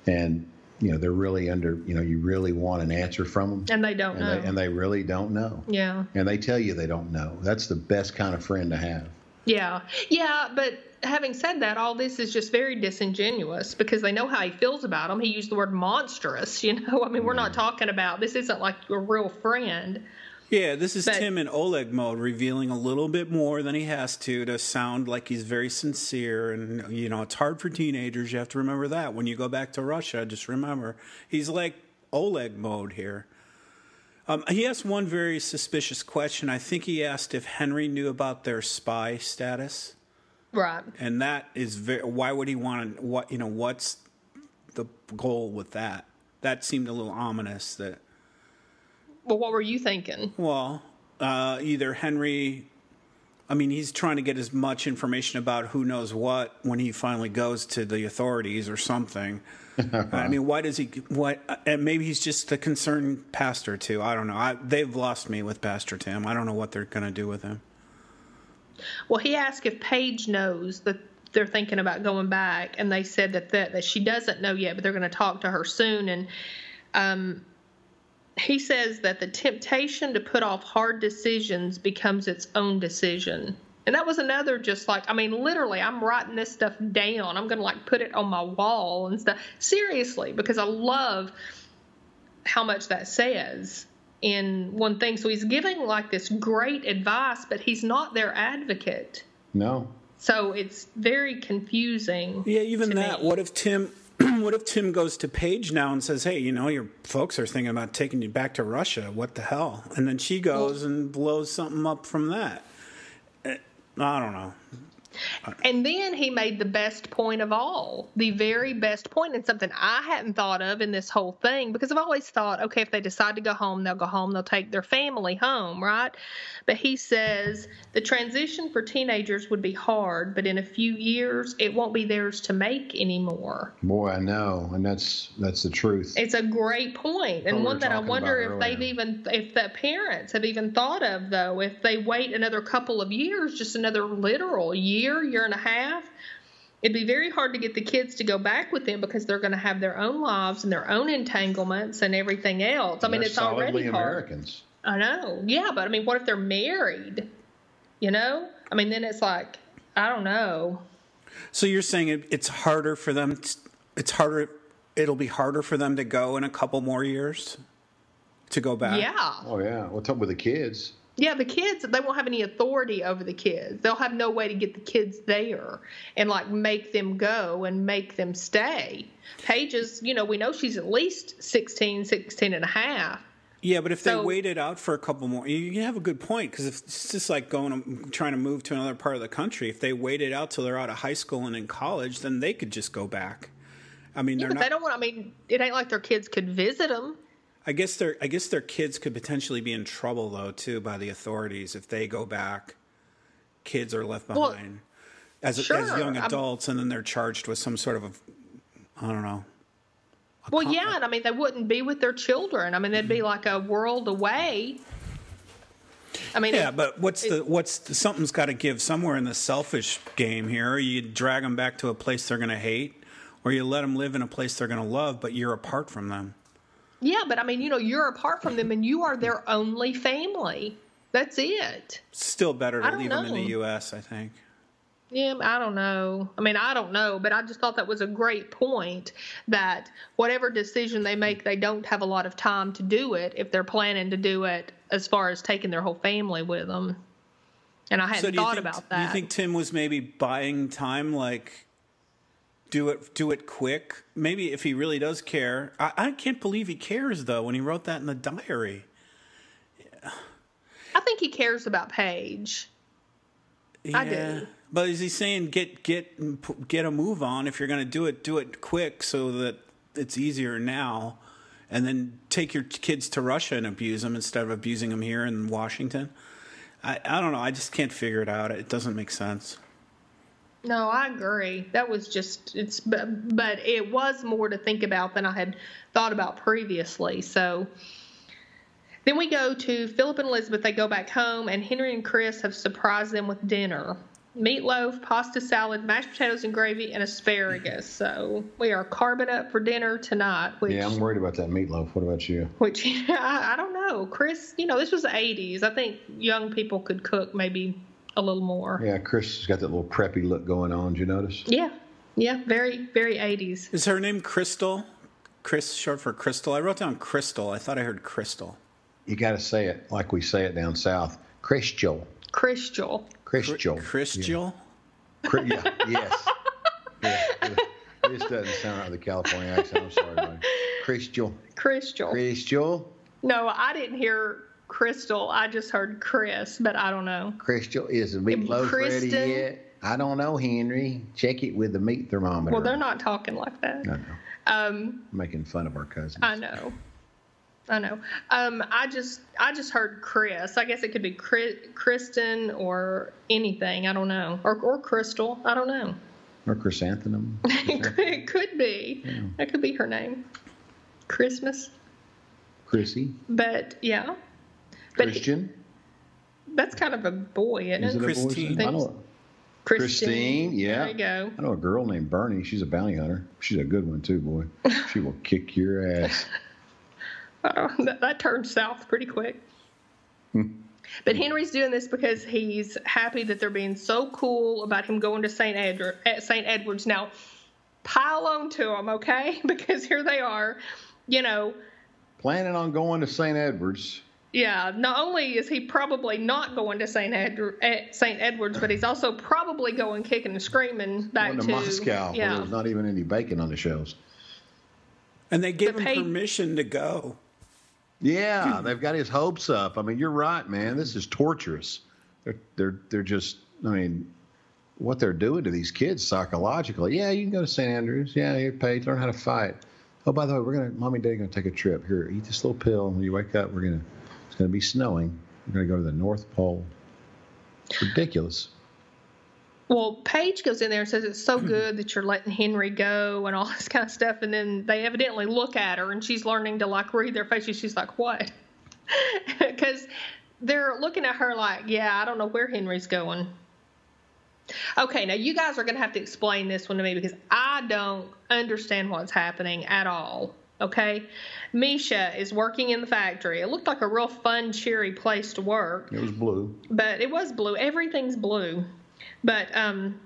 and, you know, they're really under, you know, you really want an answer from them. And they don't and know. They, and they really don't know. Yeah. And they tell you they don't know. That's the best kind of friend to have. Yeah. Yeah. But having said that, all this is just very disingenuous because they know how he feels about him. He used the word monstrous, you know. I mean, we're not mm-hmm. talking about this isn't like a real friend. Yeah, this is but, Tim in Oleg mode, revealing a little bit more than he has to to sound like he's very sincere. And, you know, it's hard for teenagers. You have to remember that. When you go back to Russia, just remember he's like Oleg mode here. Um, he asked one very suspicious question. I think he asked if Henry knew about their spy status. Right. And that is very. Why would he want to? What you know? What's the goal with that? That seemed a little ominous. That. Well, what were you thinking? Well, uh, either Henry. I mean, he's trying to get as much information about who knows what when he finally goes to the authorities or something. I mean, why does he? What? And maybe he's just a concerned pastor too. I don't know. I, they've lost me with Pastor Tim. I don't know what they're going to do with him. Well, he asked if Paige knows that they're thinking about going back, and they said that that, that she doesn't know yet, but they're going to talk to her soon. And um, he says that the temptation to put off hard decisions becomes its own decision. And that was another just like I mean literally I'm writing this stuff down. I'm going to like put it on my wall and stuff. Seriously, because I love how much that says in one thing. So he's giving like this great advice, but he's not their advocate. No. So it's very confusing. Yeah, even that. Me. What if Tim? what if Tim goes to Paige now and says, "Hey, you know, your folks are thinking about taking you back to Russia. What the hell?" And then she goes and blows something up from that. Eh, I don't know. Uh, and then he made the best point of all, the very best point, and something I hadn't thought of in this whole thing because I've always thought, okay, if they decide to go home, they'll go home, they'll take their family home, right? But he says the transition for teenagers would be hard, but in a few years, it won't be theirs to make anymore. Boy, I know, and that's that's the truth. It's a great point, and one that I wonder if they've even, if the parents have even thought of though, if they wait another couple of years, just another literal year, year year and a half. It'd be very hard to get the kids to go back with them because they're going to have their own lives and their own entanglements and everything else. I mean, it's already hard. Americans. I know. Yeah, but I mean, what if they're married? You know? I mean, then it's like, I don't know. So you're saying it, it's harder for them, to, it's harder, it'll be harder for them to go in a couple more years to go back? Yeah. Oh, yeah. What's up with the kids? Yeah, the kids, they won't have any authority over the kids. They'll have no way to get the kids there and like make them go and make them stay. Paige is, you know, we know she's at least 16, 16 and a half. Yeah, but if so, they waited out for a couple more, you have a good point because it's just like going um, trying to move to another part of the country. If they waited out till they're out of high school and in college, then they could just go back. I mean, yeah, but not, they don't want. I mean, it ain't like their kids could visit them. I guess their I guess their kids could potentially be in trouble though too by the authorities if they go back. Kids are left behind well, as sure. as young adults, I'm, and then they're charged with some sort of a, I don't know well, yeah, and I mean they wouldn't be with their children. I mean they'd be mm-hmm. like a world away. I mean, Yeah, it- but what's the what's the, something's got to give somewhere in the selfish game here. You drag them back to a place they're going to hate, or you let them live in a place they're going to love, but you're apart from them. Yeah, but I mean, you know, you're apart from them and you are their only family. That's it. Still better to leave them in the. U.S. I think. Yeah, I don't know. I mean, I don't know, but I just thought that was a great point that whatever decision they make, they don't have a lot of time to do it if they're planning to do it as far as taking their whole family with them. And I hadn't so thought think, about Do you think Tim was maybe buying time, like do it do it quick? Maybe if he really does care. I, I can't believe he cares though when he wrote that in the diary. I think he cares about Paige. I do. But is he saying get get get a move on? If you're going to do it, do it quick so that it's easier now, and then take your kids to Russia and abuse them instead of abusing them here in Washington. I I don't know. I just can't figure it out. It doesn't make sense. No, I agree. That was just it's but, but it was more to think about than I had thought about previously. So then we go to Philip and Elizabeth. They go back home, and Henry and Chris have surprised them with dinner: meatloaf, pasta salad, mashed potatoes and gravy, and asparagus. So we are carbon up for dinner tonight. Which, Yeah, I'm worried about that meatloaf. What about you? which I, I don't know, Chris. You know, this was the '80s. I think young people could cook maybe a little more. Yeah, Chris has got that little preppy look going on. Did you notice? Yeah, yeah, very, very '80s. Is her name Crystal? Chris, short for Crystal. I wrote down Crystal. I thought I heard Crystal. You got to say it like we say it down south. Christial. Crystal. Christial. Christial. Cri- yeah. Yes. Yeah. It, it doesn't sound right with the California accent. I'm sorry, buddy. Christial. Crystal. Christial. No, I didn't hear Crystal. I just heard Chris, but I don't know. Crystal Is the meatloaf ready yet? I don't know, Henry. Check it with the meat thermometer. Well, they're not talking like that. I know. Um, Making fun of our cousins. I know. I know. Um, I just, I just heard Chris. I guess it could be Chri- Kristen or anything. I don't know, or or Crystal. I don't know. Or chrysanthemum. it, could, it could be. That could be her name. Christmas. Chrissy. But yeah. But Christian. that's kind of a boy, isn't Is it? it a boy? Christine. I know, Christine. Christine, yeah. There you go. I know a girl named Bernie. She's a bounty hunter. She's a good one too, boy. She will kick your ass. Uh, that, that turned south pretty quick. but Henry's doing this because he's happy that they're being so cool about him going to St. Edward, St. Edward's. Now, pile on to them, okay? Because here they are. You know, Planning on going to St. Edwards. Yeah. Not only is he probably not going to St. Edward, eh, St. Edward's, but he's also probably going kicking and screaming back Going to Moscow where Yeah. there's not even any bacon on the shelves. And they give The him pay- permission to go. Yeah, they've got his hopes up. I mean, you're right, man. This is torturous. They're they're they're just. I mean, what they're doing to these kids psychologically. Yeah, you can go to St. Andrews. Yeah, you're paid. To learn how to fight. Oh, by the way, we're gonna, mommy and daddy, gonna take a trip. Here, eat this little pill. When you wake up, we're gonna. It's gonna be snowing. We're gonna go to the North Pole. It's ridiculous. Well, Paige goes in there and says it's so good that you're letting Henry go and all this kind of stuff, and then they evidently look at her and she's learning to like read their faces. She's like, "What?" Because they're looking at her like, "Yeah, I don't know where Henry's going." Okay, now you guys are going to have to explain this one to me because I don't understand what's happening at all. Okay, Misha is working in the factory. It looked like a real fun, cheery place to work It was blue. but it was blue. Everything's blue, but um,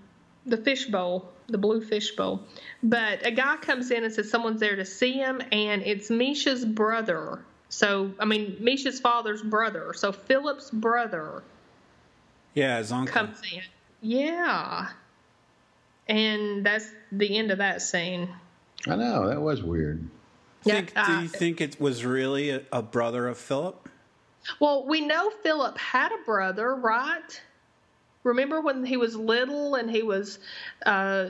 the fishbowl, the blue fishbowl. But a guy comes in and says someone's there to see him, and it's Misha's brother. So I mean, Misha's father's brother. So Philip's brother Yeah, his uncle. comes in. Yeah, and that's the end of that scene. I know that was weird. Think, Yeah, do uh, you think it was really a, a brother of Philip? Well, we know Philip had a brother, right? Remember when he was little and he was, uh,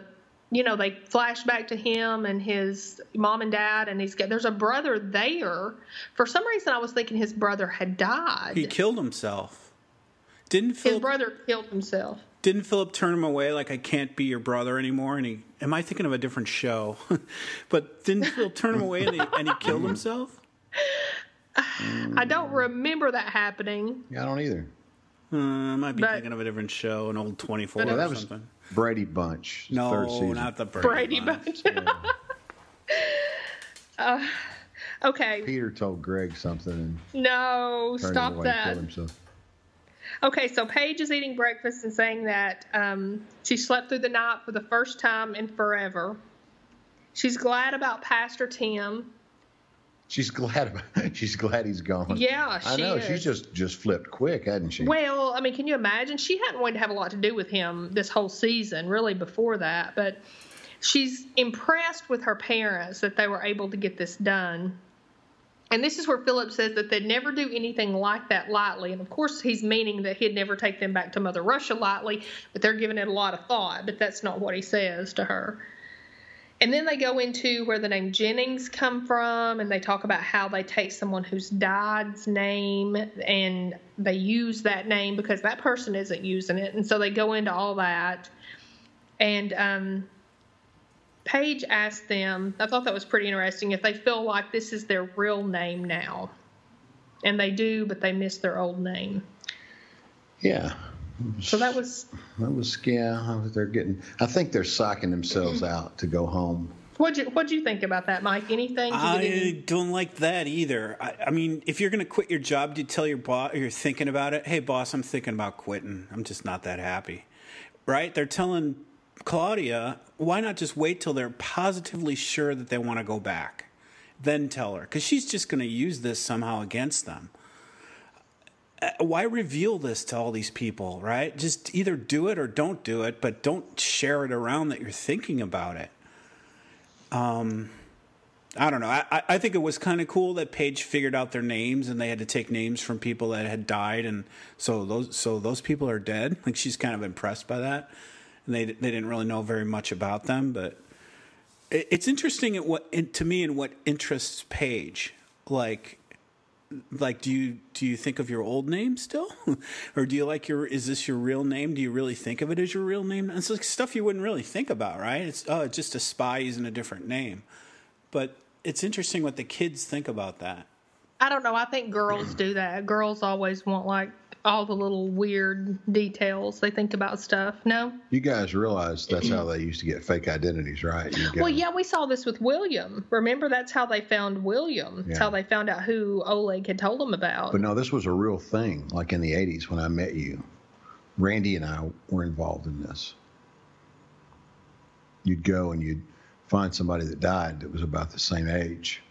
you know, they flash back to him and his mom and dad, and he's got there's a brother there. For some reason, I was thinking his brother had died. He killed himself. Didn't his brother killed himself. Didn't Philip turn him away like I can't be your brother anymore? And he am I thinking of a different show? but didn't Philip turn him away and he, and he killed himself? I don't remember that happening. Yeah, I don't either. Uh, I might be But- thinking of a different show, an old 24 But it or that was something. Brady Bunch. No, season. not the Brady, Brady Bunch. Bunch. Okay. Peter told Greg something and No, turned stop him away that. And killed himself. Okay, so Paige is eating breakfast and saying that um, she slept through the night for the first time in forever. She's glad about Pastor Tim. She's glad. About, she's glad he's gone. Yeah, I know. is. She's just just flipped quick, hadn't she? Well, I mean, can you imagine? She hadn't wanted to have a lot to do with him this whole season, really, before that. But she's impressed with her parents that they were able to get this done. And this is where Philip says that they'd never do anything like that lightly. And of course, he's meaning that he'd never take them back to Mother Russia lightly, but they're giving it a lot of thought. But that's not what he says to her. And then they go into where the name Jennings come from, and they talk about how they take someone who's died's name and they use that name because that person isn't using it, and so they go into all that. And um, Paige asked them, I thought that was pretty interesting, if they feel like this is their real name now, and they do, but they miss their old name. Yeah. So that was That was yeah. They're getting. I think they're psyching themselves mm-hmm. out to go home. what'd you what'd you think about that, Mike? Anything? You I any- don't like that either. I, I mean, if you're going to quit your job, do you tell your boss you're thinking about it? Hey, boss, I'm thinking about quitting. I'm just not that happy. Right? They're telling Claudia, why not just wait till they're positively sure that they want to go back? Then tell her. Because she's just going to use this somehow against them. Uh, Why reveal this to all these people, right? Just either do it or don't do it, but don't share it around that you're thinking about it. Um, I don't know. I, I- I think it was kind of cool that Paige figured out their names and they had to take names from people that had died, and so those so those people are dead. Like she's kind of impressed by that, and they they didn't really know very much about them, but it, it's interesting at what in, to me and what interests Paige. Like, like do you do you think of your old name still, or do you like your is this your real name? Do you really think of it as your real name? It's like stuff you wouldn't really think about, right? It's oh, it's just a spy using a different name but it's interesting what the kids think about that. I don't know. I think girls do that. Girls always want like all the little weird details. They think about stuff. No. You guys realize that's how they used to get fake identities, right? Well, yeah, we saw this with William. Remember, that's how they found William. That's Yeah. how they found out who Oleg had told them about. But no, this was a real thing. Like in the '80s when I met you, Randy and I were involved in this. You'd go and you'd find somebody that died that was about the same age,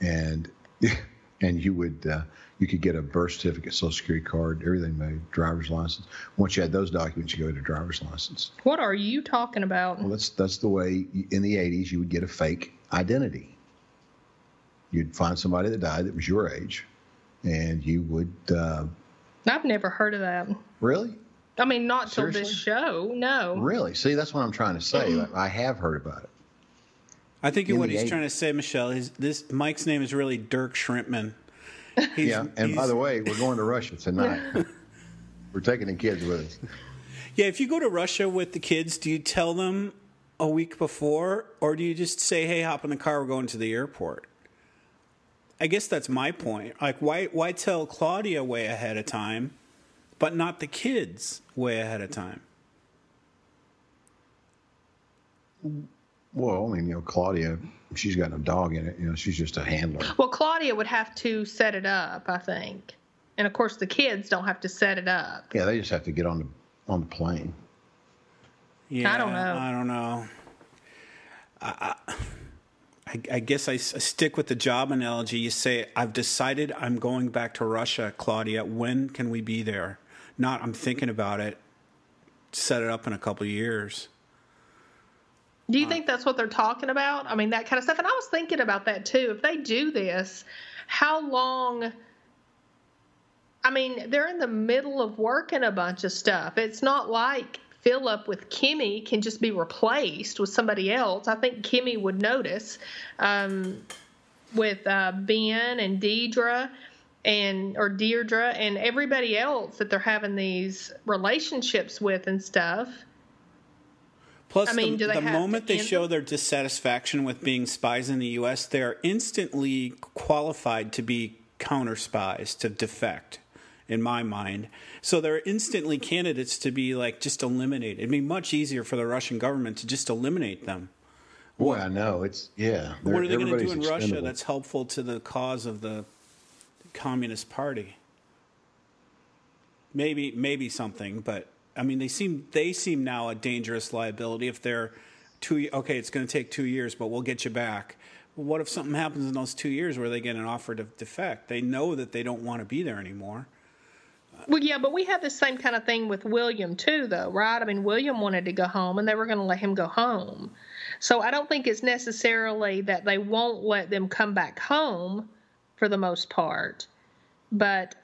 and and you would uh, you could get a birth certificate, social security card, everything made, driver's license. Once you had those documents, you go to driver's license. what are you talking about? Well, that's that's the way in the '80s you would get a fake identity. You'd find somebody that died that was your age, and you would uh, I've never heard of that. really, I mean, not till this show. No. really see. That's what I'm trying to say. I have heard about it. I think what he's trying to say, Michelle, is this Mike's name is really Dirk Shrimpman. He's, Yeah, and by the way, we're going to Russia tonight. we're taking the kids with us. yeah, if you go to Russia with the kids, do you tell them a week before, or do you just say, "Hey, hop in the car, we're going to the airport"? I guess that's my point. Like, why why tell Claudia way ahead of time, but not the kids way ahead of time? Well, I mean, you know, Claudia, she's got no dog in it. You know, she's just a handler. Well, Claudia would have to set it up, I think. And of course, the kids don't have to set it up. Yeah, they just have to get on the on the plane. Yeah, I don't know. I don't know. I, I, I guess I, s- I stick with the job analogy. You say, I've decided I'm going back to Russia, Claudia. When can we be there? Not, I'm thinking about it. Set it up in a couple of years. Do you think that's what they're talking about? I mean, that kind of stuff. And I was thinking about that too. If they do this, how long? I mean, they're in the middle of working a bunch of stuff. It's not like Philip with Kimmy can just be replaced with somebody else. I think Kimmy would notice um, with uh, Ben and Deidre and or Deirdre and everybody else that they're having these relationships with and stuff. Plus, I mean, the, do they the have moment they end show their dissatisfaction with being spies in the U.S., they are instantly qualified to be counter spies, to defect in my mind. So they're instantly candidates to be like just eliminated. It'd be much easier for the Russian government to just eliminate them. Boy, I know it's yeah. What are they going to do everybody's in Russia that's helpful to the cause of the Communist Party? Maybe, maybe something, but I mean, they seem they seem now a dangerous liability if they're two. Okay, it's going to take two years, but we'll get you back. What if something happens in those two years where they get an offer to defect? They know that they don't want to be there anymore. Well, yeah, but we have the same kind of thing with William too, though, right? I mean, William wanted to go home, and they were going to let him go home. So I don't think it's necessarily that they won't let them come back home, for the most part, but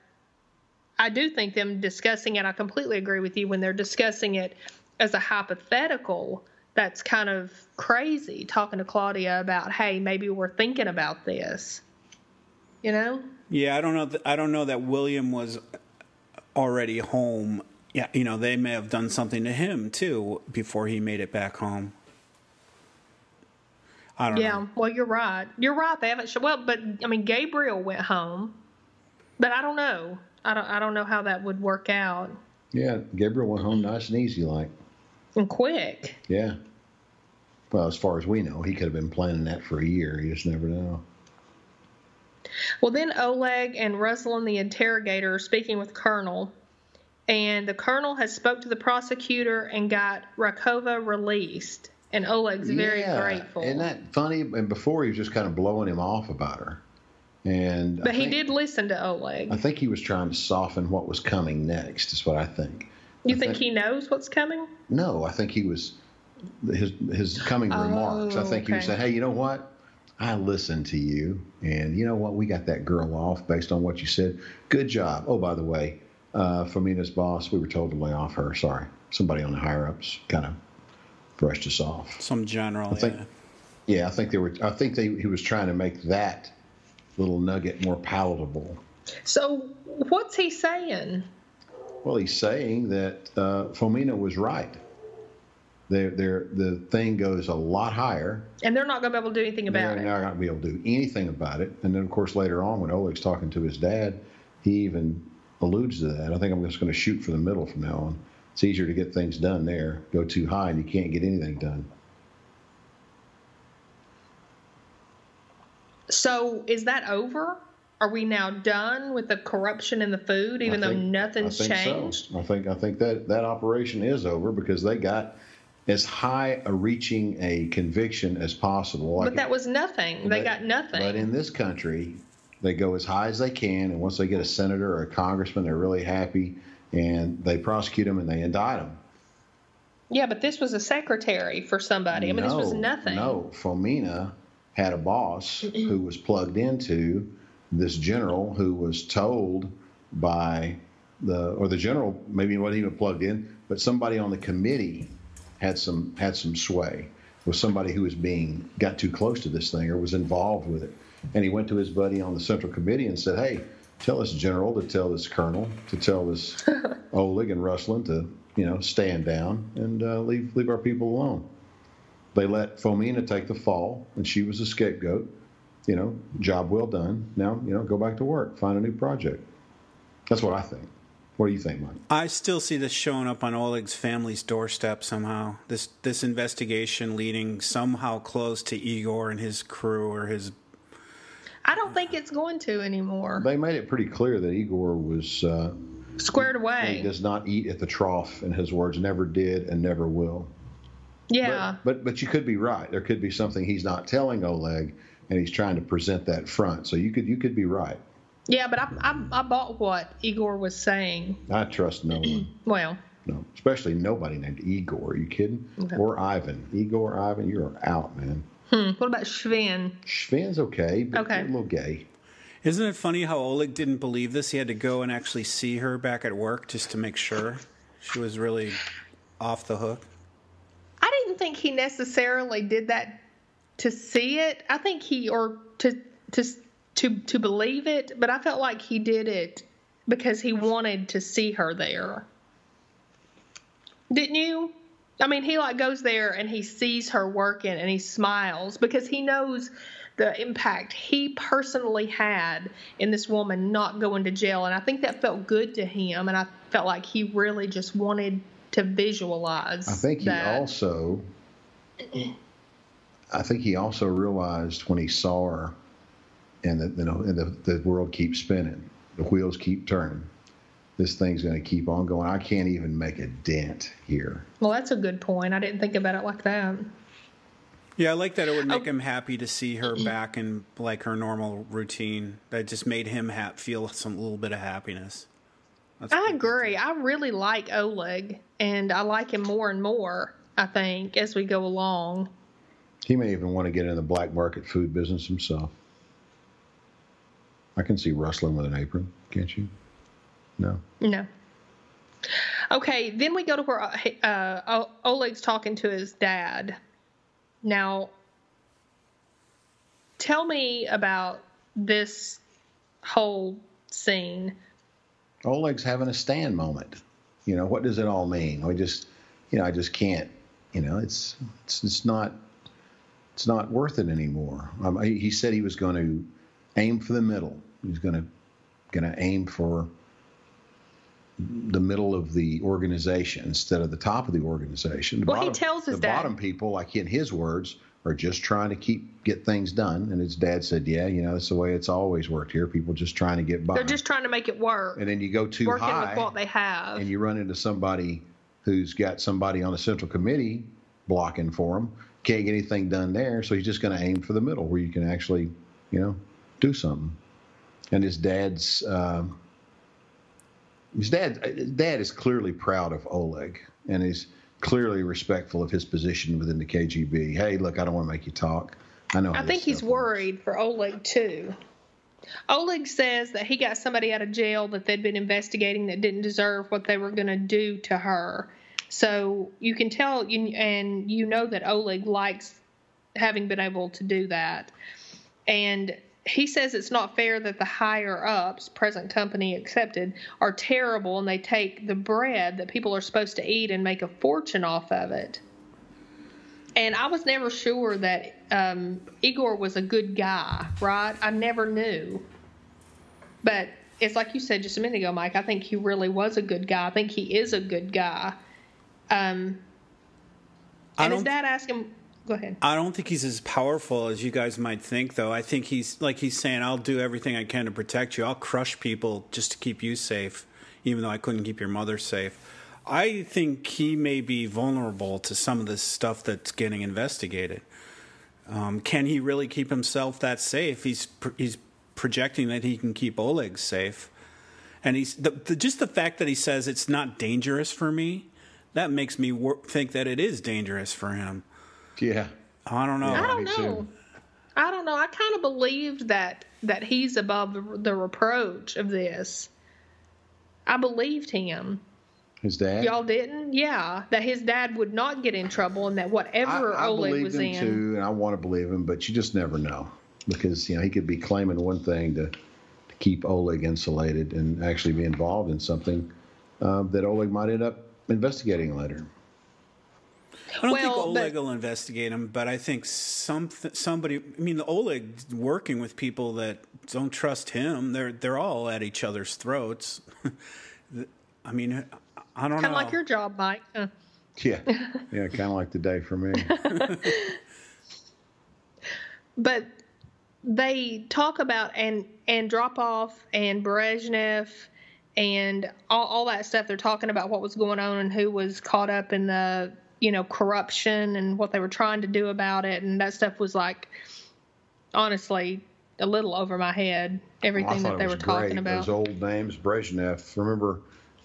I do think them discussing it. I completely agree with you when they're discussing it as a hypothetical. That's kind of crazy talking to Claudia about, hey, maybe we're thinking about this. You know? Yeah, I don't know. Th- I don't know that William was already home. Yeah, you know, they may have done something to him too before he made it back home. I don't Yeah, know. well, you're right. You're right. They haven't. Well, but I mean, Gabriel went home, but I don't know. I don't. I don't know how that would work out. Yeah, Gabriel went home nice and easy, like And quick. yeah. Well, as far as we know, he could have been planning that for a year. You just never know. Well, then Oleg and Ruslan, the interrogator, are speaking with Colonel, and the Colonel has spoke to the prosecutor and got Rakova released. And Oleg's very yeah. grateful. Isn't that funny? And before he was just kind of blowing him off about her, and but I he think- did listen to Oleg. I think he was trying to soften what was coming next. Is what I think. you I think he knows what's coming? No, I think he was his his coming remarks. I think he was Oh, okay. saying, "Hey, you know what? I listened to you, and you know what? We got that girl off based on what you said. Good job. Oh, by the way, uh, Fomina's boss, we were told to lay off her. Sorry, somebody on the higher ups kind of brushed us off. Some general. think- yeah. Yeah, I think they were. I think they, he was trying to make that little nugget more palatable. So what's he saying? Well, he's saying that uh, Fomina was right. They're, they're, the thing goes a lot higher. And they're not going to be able to do anything about they're it. not going to be able to do anything about it. And then, of course, later on, when Oleg's talking to his dad, he even alludes to that. I think I'm just going to shoot for the middle from now on. It's easier to get things done there. Go too high, and you can't get anything done. So is that over? Are we now done with the corruption in the food, even I though think- nothing's I think changed? So. I think I think that that operation is over because they got as high a reaching a conviction as possible. Like But that was nothing. They But- got nothing. But in this country, they go as high as they can, and once they get a senator or a congressman, they're really happy, and they prosecute them and they indict them. yeah, but this was a secretary for somebody. I mean, this was nothing. No, Fomina had a boss who was plugged into this general who was told by the or the general maybe wasn't even plugged in, but somebody on the committee had some had some sway. Was somebody who was being got too close to this thing or was involved with it, and he went to his buddy on the central committee and said, "Hey, tell this general to tell this colonel to tell this Oleg and Ruslan to you know stand down and uh, leave leave our people alone." They let Fomina take the fall, and she was a scapegoat. You know, job well done. Now, you know, go back to work, find a new project. That's what I think. What do you think, Mike? I still see this showing up on Oleg's family's doorstep somehow. This this investigation leading somehow close to Igor and his crew or his. I don't think it's going to anymore. They made it pretty clear that Igor was uh, Squared away. he away. does not eat at the trough, in his words, never did and never will. Yeah. But, but but you could be right. There could be something he's not telling Oleg, and he's trying to present that front. So you could you could be right. yeah, but I, I, I bought what Igor was saying. I trust no one. Well, No, especially nobody named Igor. Are you kidding? Okay. Or Ivan. Igor, Ivan, you're out, man. hmm, what about Sven? Sven's okay, but Okay. a little gay. Isn't it funny how Oleg didn't believe this? He had to go and actually see her back at work just to make sure she was really off the hook. I didn't think he necessarily did that to see it. I think he or to to to to believe it, but I felt like he did it because he wanted to see her there. Didn't you? I mean, he like goes there and he sees her working and he smiles because he knows the impact he personally had in this woman not going to jail. And I think that felt good to him. And I felt like he really just wanted to visualize. I think he that. also, I think he also realized when he saw her, and the you know, and the, the world keeps spinning, the wheels keep turning. This thing's going to keep on going. I can't even make a dent here. Well, that's a good point. I didn't think about it like that. Yeah, I like that it would make Oh. him happy to see her back in like her normal routine. That just made him ha- feel some little bit of happiness. That's I pretty good. agree. I really like Oleg, and I like him more and more. I think as we go along. He may even want to get in the black market food business himself. I can see Ruslan with an apron, can't you? No. No. Okay, then we go to where uh, Oleg's talking to his dad. Now, tell me about this whole scene. Oleg's having a stand moment. You know, what does it all mean? We just, you know, I just can't. You know, it's it's, it's not it's not worth it anymore. Um, he said he was going to aim for the middle. He's going to going to aim for the middle of the organization instead of the top of the organization. The Well, he tells his the dad- bottom people, like in his words, are just trying to keep get things done. And his dad said, "Yeah, you know, that's the way it's always worked here. People just trying to get by." They're just trying to make it work, and then you go too working high with what they have. and you run into somebody who's got somebody on the central committee blocking for him, can't get anything done there, so he's just going to aim for the middle where you can actually, you know, do something. And his dad's um, his dad dad is clearly proud of Oleg and is clearly respectful of his position within the KGB. Hey, look, I don't want to make you talk. I know. I think he's works. worried for Oleg too. Oleg says that he got somebody out of jail that they'd been investigating that didn't deserve what they were going to do to her. So you can tell, you, and you know that Oleg likes having been able to do that. And he says it's not fair that the higher ups, present company accepted, are terrible and they take the bread that people are supposed to eat and make a fortune off of it. And I was never sure that um, Igor was a good guy, right? I never knew. But it's like you said just a minute ago, Mike. I think he really was a good guy. I think he is a good guy. Um, and his dad asked him, go ahead. I don't think he's as powerful as you guys might think, though. I think he's like he's saying, "I'll do everything I can to protect you. I'll crush people just to keep you safe, even though I couldn't keep your mother safe." I think he may be vulnerable to some of this stuff that's getting investigated. Um, can he really keep himself that safe? He's pr- he's projecting that he can keep Oleg safe, and he's the, the, just the fact that he says it's not dangerous for me. That makes me wor- think that it is dangerous for him. Yeah. I don't know. I don't know. too. I don't know. I kind of believed that that he's above the, the reproach of this. I believed him. His dad. Y'all didn't? Yeah, that his dad would not get in trouble and that whatever I, I Oleg believe was him in. too, and I want to believe him, but you just never know because you know he could be claiming one thing to, to keep Oleg insulated and actually be involved in something uh, that Oleg might end up investigating later. I don't think Oleg but- will investigate him, but I think some somebody. I mean, Oleg working with people that don't trust him. They're they're all at each other's throats. I mean, I don't Kind know. of like your job, Mike. Uh, Yeah, yeah, kind of like the day for me. but they talk about and Andropov and Brezhnev and all, all that stuff. They're talking about what was going on and who was caught up in the you know corruption and what they were trying to do about it, and that stuff was like honestly a little over my head. Everything I thought that they it were was talking great. about. Those old names, Brezhnev. Remember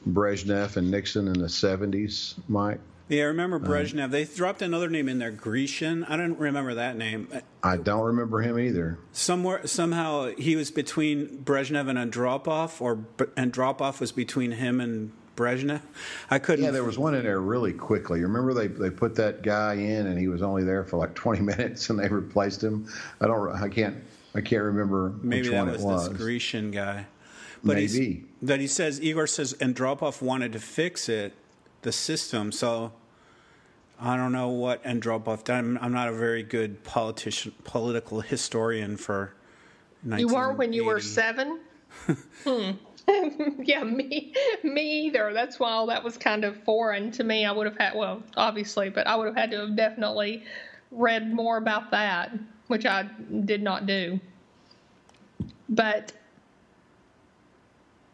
Brezhnev and Nixon in the '70s, Mike? yeah, I remember Um, Brezhnev. They dropped another name in there, Grishin. I don't remember that name. I don't remember him either. Somewhere, somehow, he was between Brezhnev and Andropov, or and Andropov was between him and Brezhnev. I couldn't. Yeah, there was one in there really quickly. Remember they they put that guy in and he was only there for like 20 minutes and they replaced him. I don't I can't I can't remember Maybe which that one was, it was. this Grishin guy. But Maybe. that he says Igor says Andropov wanted to fix it, the system. So I don't know what Andropov did. I'm, I'm not a very good politician, political historian for. You were when you were seven. hmm. yeah, me, me either. That's why all that was kind of foreign to me. I would have had, well, obviously, but I would have had to have definitely read more about that, which I did not do. But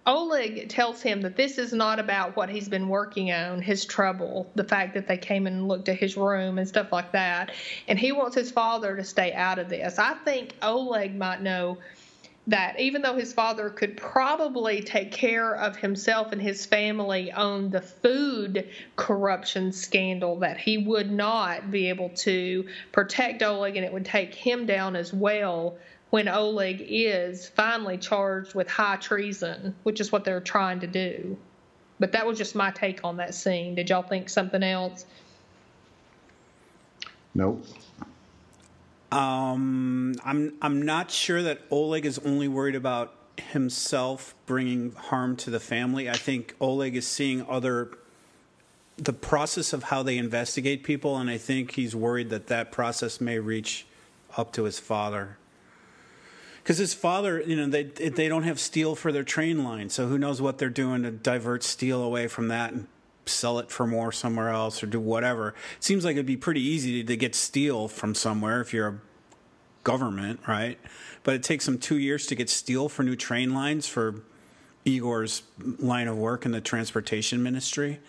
Oleg tells him that this is not about what he's been working on, his trouble, the fact that they came and looked at his room and stuff like that. And he wants his father to stay out of this. I think Oleg might know that even though his father could probably take care of himself and his family on the food corruption scandal, that he would not be able to protect Oleg and it would take him down as well when Oleg is finally charged with high treason, which is what they're trying to do. But that was just my take on that scene. Did y'all think something else? Nope. Um, I'm I'm not sure that Oleg is only worried about himself bringing harm to the family. I think Oleg is seeing other the process of how they investigate people, and I think he's worried that that process may reach up to his father. Because his father, you know, they they don't have steel for their train line, so who knows what they're doing to divert steel away from that and sell it for more somewhere else or do whatever. It seems like it'd be pretty easy to get steel from somewhere if you're a government, right? But it takes them two years to get steel for new train lines for Igor's line of work in the transportation ministry.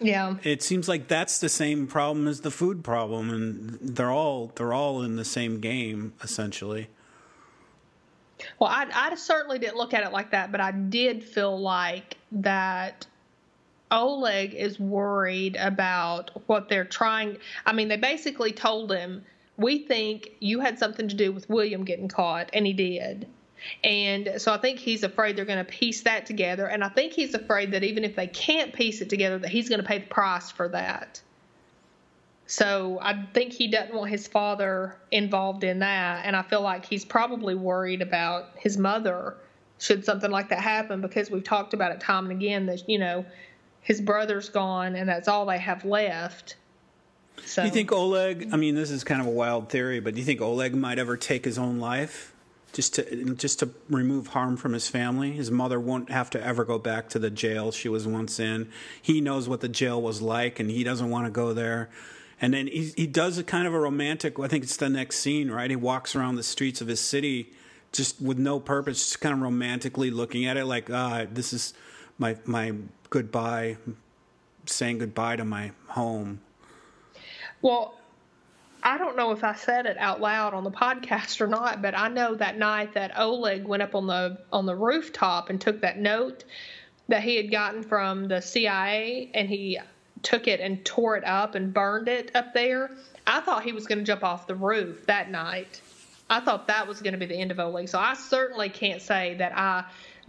Yeah. It seems like that's the same problem as the food problem and they're all they're all in the same game essentially. Well, I, I certainly didn't look at it like that, but I did feel like that Oleg is worried about what they're trying. I mean, they basically told him, We think you had something to do with William getting caught, and he did. And so I think he's afraid they're going to piece that together. And I think he's afraid that even if they can't piece it together, that he's going to pay the price for that. So I think he doesn't want his father involved in that. And I feel like he's probably worried about his mother should something like that happen because we've talked about it time and again that, you know, his brother's gone and that's all they have left. So. Do you think Oleg? I mean, this is kind of a wild theory, but do you think Oleg might ever take his own life, just to just to remove harm from his family? His mother won't have to ever go back to the jail she was once in. He knows what the jail was like, and he doesn't want to go there. And then he he does a kind of a romantic. I think it's the next scene, right? He walks around the streets of his city, just with no purpose, just kind of romantically looking at it, like, ah, this is my my goodbye, saying goodbye to my home. Well, I don't know if I said it out loud on the podcast or not, but I know that night that Oleg went up on the on the rooftop and took that note that he had gotten from the CIA and he took it and tore it up and burned it up there. I thought he was going to jump off the roof that night. I thought that was going to be the end of Oleg. So I certainly can't say that I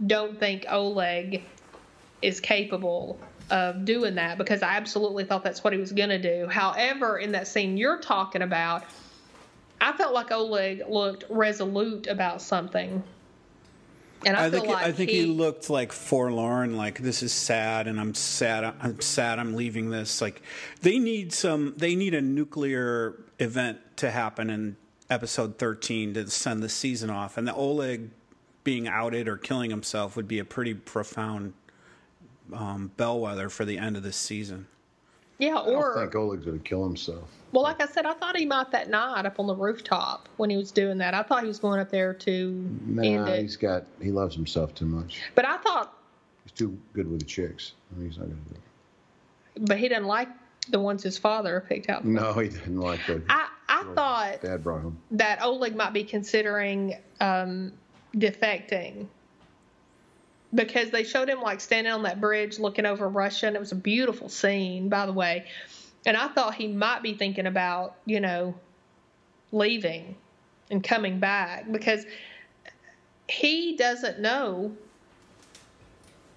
don't think Oleg is capable of doing that because I absolutely thought that's what he was going to do. However, in that scene you're talking about, I felt like Oleg looked resolute about something. And I, I think like I think he, he, looked like forlorn, like this is sad, and I'm sad. I'm sad. I'm leaving this. Like they need some. They need a nuclear event to happen in episode 13 to send the season off, and the Oleg being outed or killing himself would be a pretty profound um, bellwether for the end of this season. Yeah, or I think Oleg's going to kill himself. Well, like I said, I thought he might that night up on the rooftop when he was doing that. I thought he was going up there to nah, end it. he's got he loves himself too much. But I thought he's too good with the chicks. I mean, he's not going to do it. But he didn't like the ones his father picked out. No, he didn't like the. I I thought Dad brought him that Oleg might be considering um, defecting because they showed him like standing on that bridge looking over Russia, and it was a beautiful scene, by the way. And I thought he might be thinking about, you know, leaving and coming back because he doesn't know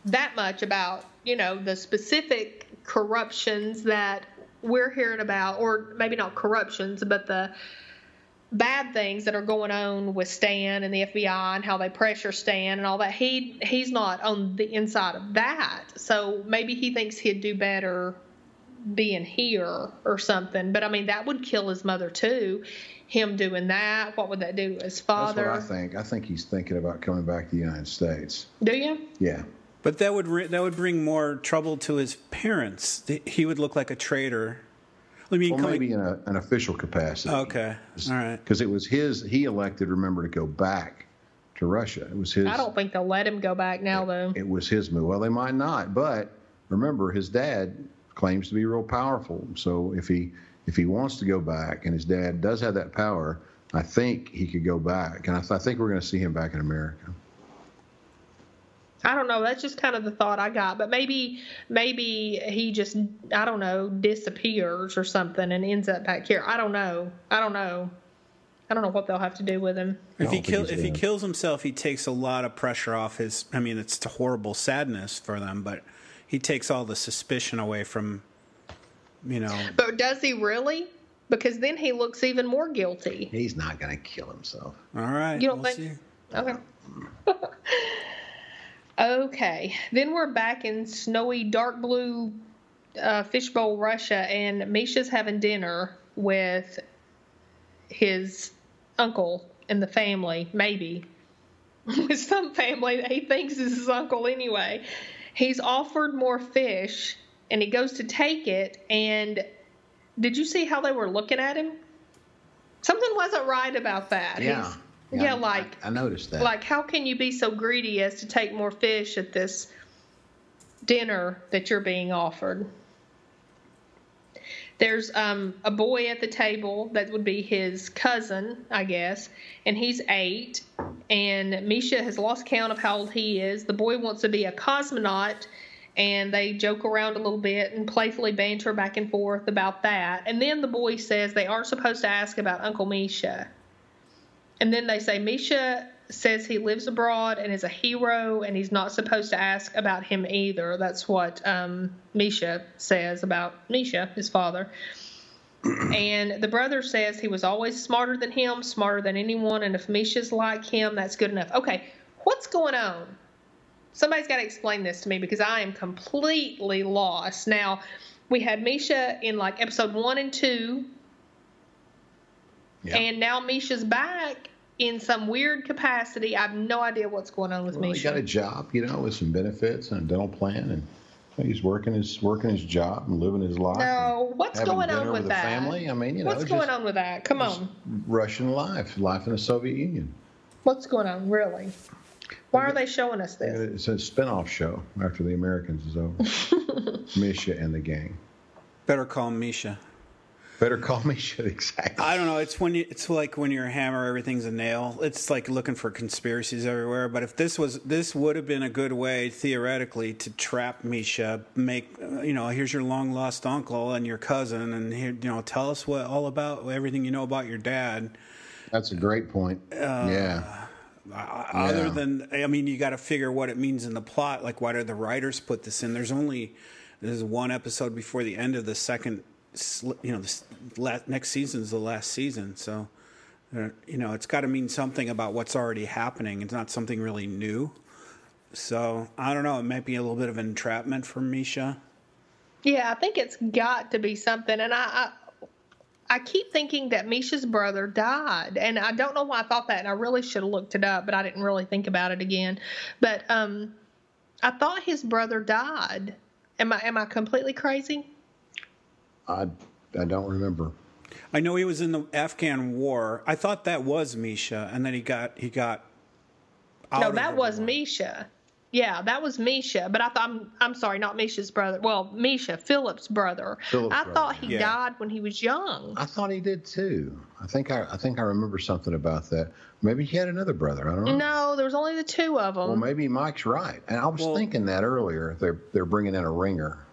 that much about, you know, the specific corruptions that we're hearing about, or maybe not corruptions, but the bad things that are going on with Stan and the FBI and how they pressure Stan and all that. He he's not on the inside of that, so maybe he thinks he'd do better being here or something. But I mean, that would kill his mother too. Him doing that, what would that do to his father? That's what I think. I think he's thinking about coming back to the United States. Do you? Yeah. But that would re- that would bring more trouble to his parents. He would look like a traitor. I mean, well, maybe in a, an official capacity. Okay, all right. Because it was his. He elected. Remember to go back to Russia. It was his. I don't think they'll let him go back now, it, though. It was his move. Well, they might not, but remember, his dad claims to be real powerful. So if he if he wants to go back, and his dad does have that power, I think he could go back, and I, th- I think we're going to see him back in America. I don't know. That's just kind of the thought I got. But maybe maybe he just I don't know disappears or something and ends up back here. I don't know. I don't know. I don't know what they'll have to do with him. If he kill, if he kills himself, he takes a lot of pressure off his. I mean, it's a horrible sadness for them, but he takes all the suspicion away from, you know. But does he really? Because then he looks even more guilty. He's not going to kill himself. All right. You don't we'll think? See. Okay. okay. Then we're back in snowy, dark blue uh, fishbowl, Russia, and Misha's having dinner with his uncle and the family, maybe. With some family that he thinks is his uncle anyway. He's offered more fish and he goes to take it. And did you see how they were looking at him? Something wasn't right about that. Yeah. Yeah, yeah, like I, I noticed that. Like, how can you be so greedy as to take more fish at this dinner that you're being offered? There's um, a boy at the table that would be his cousin, I guess, and he's eight. And Misha has lost count of how old he is. The boy wants to be a cosmonaut, and they joke around a little bit and playfully banter back and forth about that. And then the boy says they aren't supposed to ask about Uncle Misha. And then they say Misha says he lives abroad and is a hero, and he's not supposed to ask about him either. That's what um, Misha says about Misha, his father. and the brother says he was always smarter than him, smarter than anyone, and if Misha's like him, that's good enough. Okay, what's going on? Somebody's got to explain this to me because I am completely lost. Now, we had Misha in like episode one and two, yeah. and now Misha's back in some weird capacity. I have no idea what's going on with well, Misha. He got a job, you know, with some benefits and a dental plan, and he's working his working his job and living his life. No, what's going on with, with that? Family. I mean, you know, what's going on with that? Come on. Russian life, life in the Soviet Union. What's going on, really? Why are they showing us this? It's a spin-off show after the Americans is over. Misha and the gang. Better call Misha. Better call me shit. Exactly. I don't know. It's when you, it's like when you're a hammer, everything's a nail. It's like looking for conspiracies everywhere. But if this was this would have been a good way theoretically to trap Misha. Make you know, here's your long lost uncle and your cousin, and here you know, tell us what all about everything you know about your dad. That's a great point. Uh, yeah. Other yeah. than, I mean, you got to figure what it means in the plot. Like, why did the writers put this in? There's only there's one episode before the end of the second you know, last, next season's the last season, so uh, you know it's got to mean something about what's already happening. It's not something really new. So I don't know. It might be a little bit of entrapment for Misha. Yeah, I think it's got to be something, and I, I I keep thinking that Misha's brother died, and I don't know why I thought that, and I really should have looked it up, but I didn't really think about it again. But um, I thought his brother died. Am I am I completely crazy? I, I don't remember. I know he was in the Afghan war. I thought that was Misha, and then he got he got. no, that was war. Misha. Yeah, that was Misha. But I thought I'm I'm sorry, not Misha's brother. Well, Misha, Philip's brother. Philip's I brother. thought he yeah. died when he was young. I thought he did too. I think I I think I remember something about that. Maybe he had another brother. I don't know. No, there was only the two of them. Well, maybe Mike's right. And I was well, thinking that earlier. They're they're bringing in a ringer.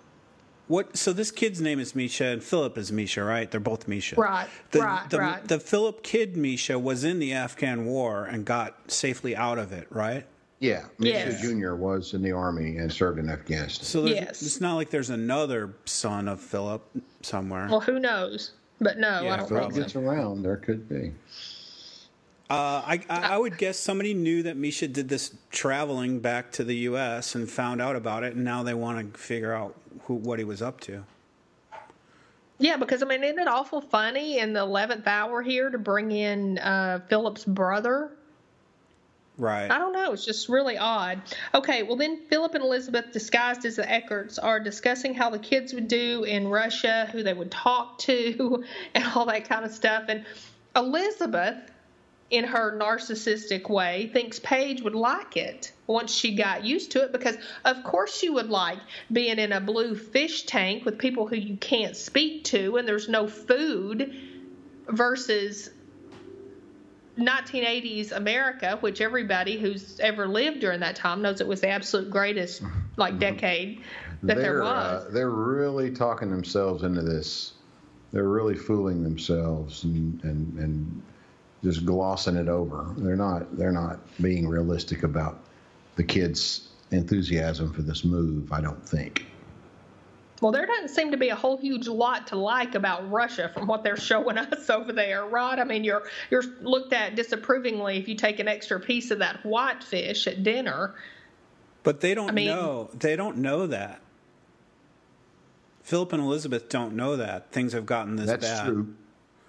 What? So this kid's name is Misha, and Philip is Misha, right? They're both Misha. Right. The, right. The, right. the Philip kid Misha was in the Afghan war and got safely out of it, right? Yeah, Misha yes. Jr. was in the army and served in Afghanistan. So yes. it's not like there's another son of Philip somewhere. Well, who knows? But no, yeah, I don't Philip think gets around. There could be. Uh, I, I, would guess somebody knew that Misha did this traveling back to the U.S. and found out about it, and now they want to figure out who, what he was up to. Yeah, because I mean, isn't it awful funny in the eleventh hour here to bring in uh, Philip's brother? Right. I don't know. It's just really odd. Okay, well then Philip and Elizabeth, disguised as the Eckerts, are discussing how the kids would do in Russia, who they would talk to, and all that kind of stuff. And Elizabeth, in her narcissistic way, thinks Paige would like it once she got used to it because, of course, she would like being in a blue fish tank with people who you can't speak to and there's no food versus 1980s America, which everybody who's ever lived during that time knows it was the absolute greatest like Mm-hmm. decade that there they're, was. Uh, they're really talking themselves into this. They're really fooling themselves and, and, and just glossing it over. They're not they're not being realistic about the kids' enthusiasm for this move. I don't think. Well, there doesn't seem to be a whole huge lot to like about Russia from what they're showing us over there, right? I mean, you're you're looked at disapprovingly if you take an extra piece of that whitefish at dinner. But they don't I mean- know. They don't know that. Philip and Elizabeth don't know that things have gotten this That's bad. true.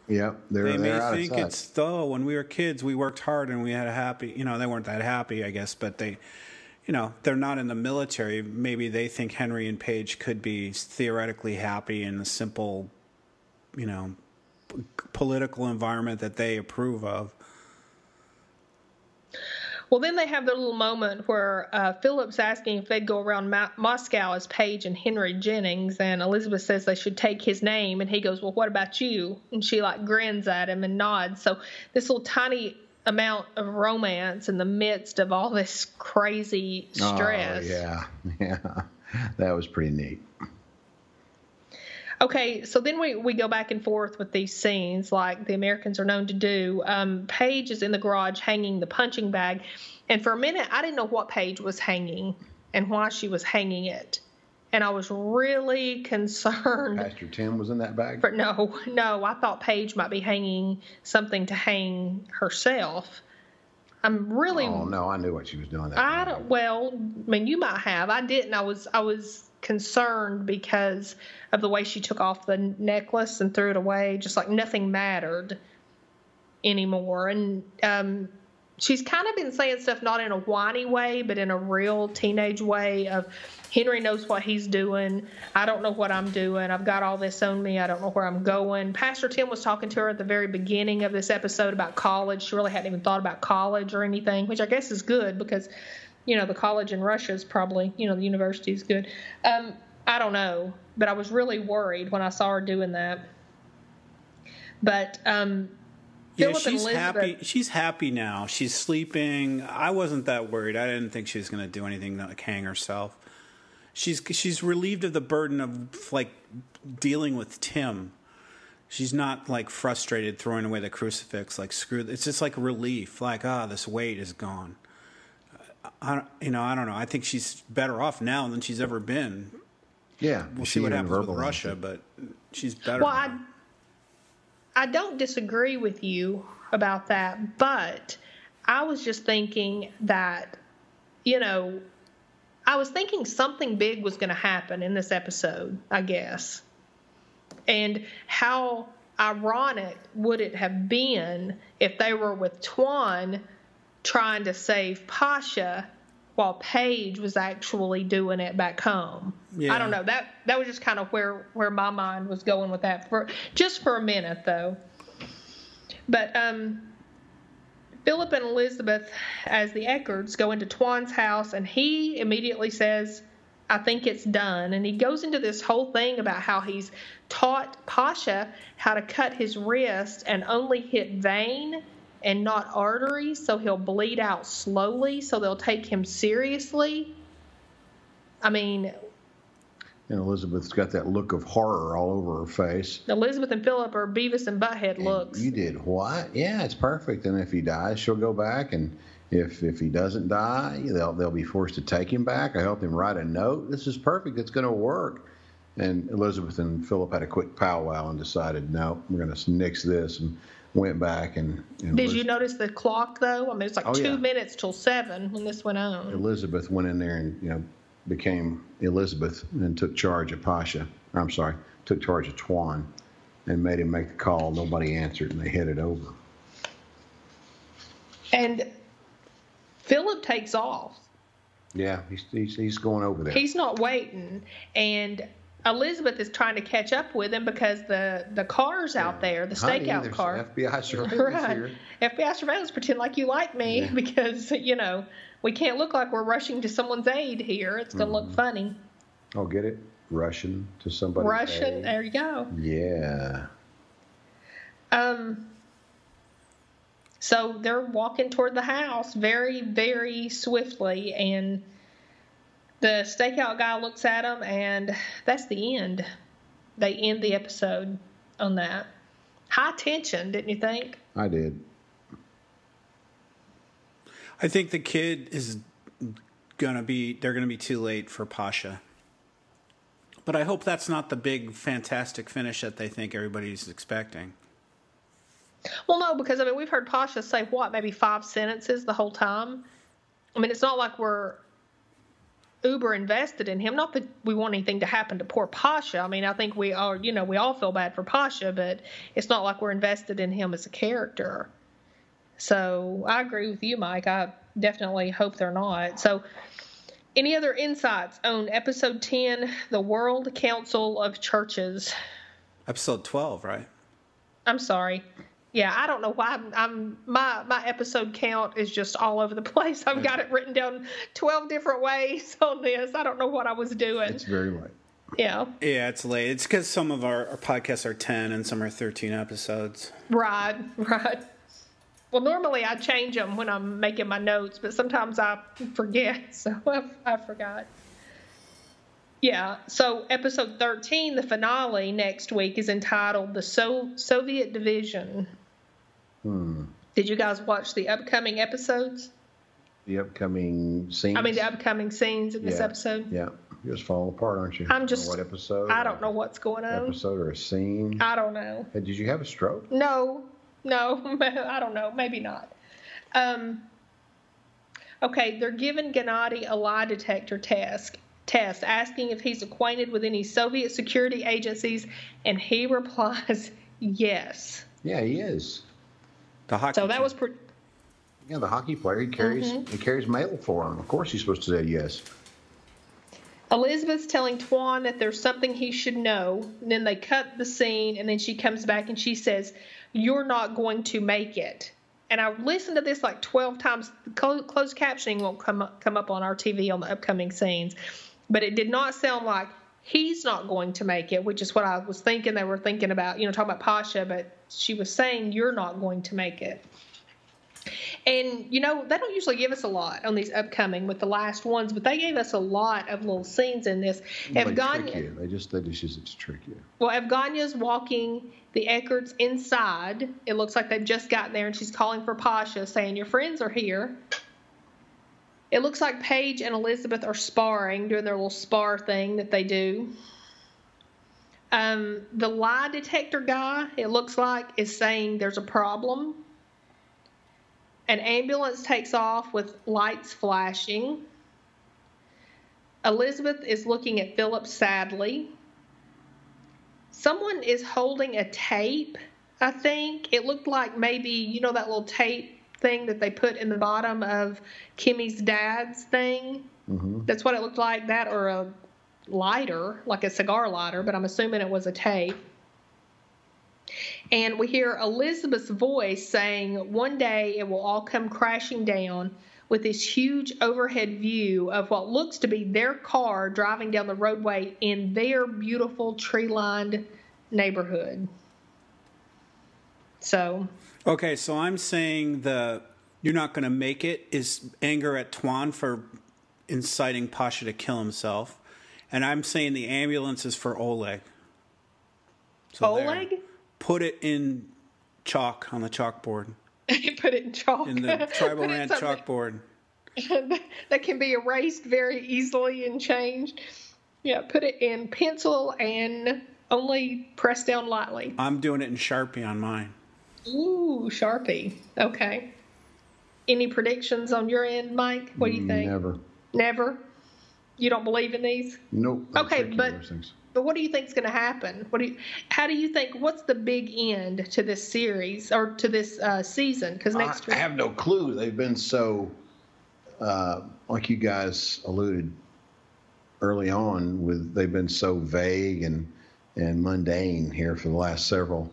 Yep, they're They may they're think it's though when we were kids, we worked hard and we had a happy. You know, they weren't that happy, I guess, but they, you know, they're not in the military. Maybe they think Henry and Paige could be theoretically happy in the simple, you know, p- political environment that they approve of. Well, then they have their little moment where uh, Philip's asking if they'd go around Mo- Moscow as Paige and Henry Jennings, and Elizabeth says they should take his name, and he goes, "Well, what about you?" And she like grins at him and nods. So this little tiny amount of romance in the midst of all this crazy stress. Oh, yeah, yeah, that was pretty neat. Okay, so then we, we go back and forth with these scenes like the Americans are known to do. Um, Paige is in the garage hanging the punching bag, and for a minute I didn't know what Paige was hanging and why she was hanging it, and I was really concerned. Pastor Tim was in that bag. But no, no, I thought Paige might be hanging something to hang herself. I'm really Oh no, I knew what she was doing. That I don't. Well, I mean, you might have. I didn't. I was. I was concerned because of the way she took off the necklace and threw it away, just like nothing mattered anymore. And um, she's kind of been saying stuff not in a whiny way, but in a real teenage way of Henry knows what he's doing. I don't know what I'm doing. I've got all this on me. I don't know where I'm going. Pastor Tim was talking to her at the very beginning of this episode about college. She really hadn't even thought about college or anything, which I guess is good because, you know, the college in Russia is probably, you know, the university is good. Um, I don't know, but I was really worried when I saw her doing that. But um, Yeah, Philip she's Elizabeth- happy. She's happy now. She's sleeping. I wasn't that worried. I didn't think she was going to do anything like hang herself. She's she's relieved of the burden of like dealing with Tim. She's not like frustrated throwing away the crucifix. Like screw. It's just like relief. Like ah, this weight is gone. I don't- you know I don't know. I think she's better off now than she's ever been. Yeah, We'll she see what even happens with Russia, but she's better. Well, now. I, I don't disagree with you about that, but I was just thinking that, you know, I was thinking something big was going to happen in this episode, I guess. And how ironic would it have been if they were with Tuan trying to save Pasha while Paige was actually doing it back home? Yeah. I don't know. That that was just kind of where where my mind was going with that for just for a minute though. But um Philip and Elizabeth, as the Eckerts, go into Tuan's house, and he immediately says, I think it's done. And he goes into this whole thing about how he's taught Pasha how to cut his wrist and only hit vein and not arteries, so he'll bleed out slowly, so they'll take him seriously. I mean, And Elizabeth's got that look of horror all over her face. Elizabeth and Philip are Beavis and Butthead And looks. You did what? Yeah, it's perfect. And if he dies, she'll go back, and if if he doesn't die, they'll they'll be forced to take him back. I helped him write a note. This is perfect. It's going to work. And Elizabeth and Philip had a quick powwow and decided, no, we're going to nix this, and went back and. and Did you notice the clock though? I mean, it's like Oh, two yeah. minutes till seven when this went on. Elizabeth went in there and you know became Elizabeth and took charge of Pasha. I'm sorry, took charge of Tuan and made him make the call. Nobody answered, and they headed over. And Philip takes off. Yeah, he's, he's, he's going over there. He's not waiting. And Elizabeth is trying to catch up with him because the, the car's out there, the Honey, stakeout car. FBI surveillance Right. here. FBI surveillance, pretend like you like me Yeah. because, you know, we can't look like we're rushing to someone's aid here. It's going to Mm-hmm. look funny. Oh, get it? Russian to somebody. Russian, there you go. Yeah. Um, so they're walking toward the house very, very swiftly, and the stakeout guy looks at him, and that's the end. They end the episode on that. High tension, didn't you think? I did. I think the kid is gonna be. They're gonna be too late for Pasha. But I hope that's not the big fantastic finish that they think everybody's expecting. Well, no, because I mean we've heard Pasha say what, maybe five sentences the whole time. I mean, it's not like we're uber invested in him. Not that we want anything to happen to poor Pasha. I mean, I think we are, you know, we all feel bad for Pasha, but it's not like we're invested in him as a character. So I agree with you, Mike. I definitely hope they're not. So, any other insights on episode 10, the World Council of Churches? Episode twelve, right? I'm sorry. Yeah, I don't know why I'm, I'm my my episode count is just all over the place. I've got it written down 12 different ways on this. I don't know what I was doing. It's very late. Yeah. Yeah, it's late. It's because some of our, our podcasts are ten and some are thirteen episodes. Right, right. Well, normally I change them when I'm making my notes, but sometimes I forget, so I, I forgot. Yeah, so episode 13, the finale next week, is entitled The so- Soviet Division. Hmm. Did you guys watch the upcoming episodes? The upcoming scenes. I mean, the upcoming scenes in this Yeah. episode? Yeah. You're just falling apart, aren't you? I'm just- what episode? I don't know what's going on. Episode or a scene? I don't know. Hey, did you have a stroke? No, no, I don't know. Maybe not. Um, okay, they're giving Gennady a lie detector test, test asking if he's acquainted with any Soviet security agencies, and he replies yes. Yeah, he is. The hockey. So that team. was pretty. Yeah, the hockey player. He carries Mm-hmm. he carries mail for him. Of course, he's supposed to say yes. Elizabeth's telling Tuan that there's something he should know. And then they cut the scene, and then she comes back and she says, You're not going to make it. And I listened to this like 12 times. Clo- Closed captioning won't come up, come up on our TV on the upcoming scenes. But it did not sound like he's not going to make it, which is what I was thinking they were thinking about, you know, talking about Pasha, but she was saying, You're not going to make it. And you know they don't usually give us a lot on these upcoming with the last ones, but they gave us a lot of little scenes in this. They trick Evgenia, you. They just they just use it to trick you. well, Evgenia's walking the Eckerts inside. It looks like they've just gotten there, and she's calling for Pasha, saying, "Your friends are here." It looks like Paige and Elizabeth are sparring, doing their little spar thing that they do. Um, the lie detector guy, it looks like, is saying there's a problem. An ambulance takes off with lights flashing. Elizabeth is looking at Philip sadly. Someone is holding a tape, I think. It looked like maybe, you know, that little tape thing that they put in the bottom of Kimmy's dad's thing? hmm That's what it looked like, that or a lighter, like a cigar lighter, but I'm assuming it was a tape. And we hear Elizabeth's voice saying, One day it will all come crashing down with this huge overhead view of what looks to be their car driving down the roadway in their beautiful tree lined neighborhood. So, Okay, so I'm saying the you're not going to make it is anger at Tuan for inciting Pasha to kill himself, and I'm saying the ambulance is for Oleg. So there. Oleg? Put it in chalk on the chalkboard Put it in chalk. in the tribal land chalkboard. that can be erased very easily and changed. Yeah, put it in pencil and only press down lightly. I'm doing it in Sharpie on mine. Ooh, Sharpie. Okay. Any predictions on your end, Mike? What do you think? Never. Never? You don't believe in these? Nope. Okay, but- But what do you think is going to happen? What do you, how do you think? What's the big end to this series or to this uh, season? Because next I, I have no clue. They've been so, uh, like you guys alluded early on, with they've been so vague and and mundane here for the last several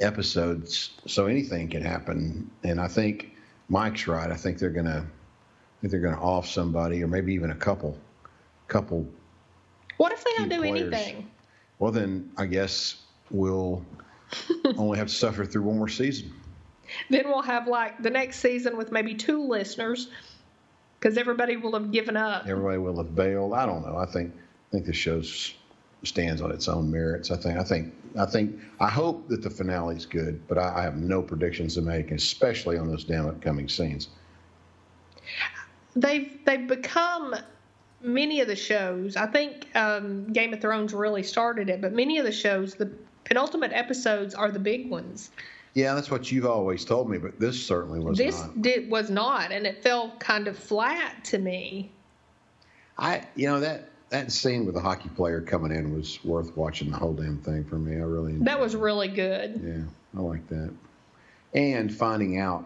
episodes. So anything can happen, and I think Mike's right. I think they're gonna, I think they're gonna off somebody, or maybe even a couple, couple. What if they don't do players. anything? Well, then I guess we'll only have to suffer through one more season. Then we'll have like the next season with maybe two listeners, because everybody will have given up. Everybody will have bailed. I don't know. I think I think the show's stands on its own merits. I think. I think. I think. I hope that the finale is good, but I, I have no predictions to make, especially on those damn upcoming scenes. They've they've become many of the shows. I think um, Game of Thrones really started it, but many of the shows, the penultimate episodes are the big ones. Yeah, that's what you've always told me, but this certainly was this not. did was not, and it felt kind of flat to me. I, you know that that scene with the hockey player coming in was worth watching the whole damn thing for me. I really that was really good. Yeah, I like that. And finding out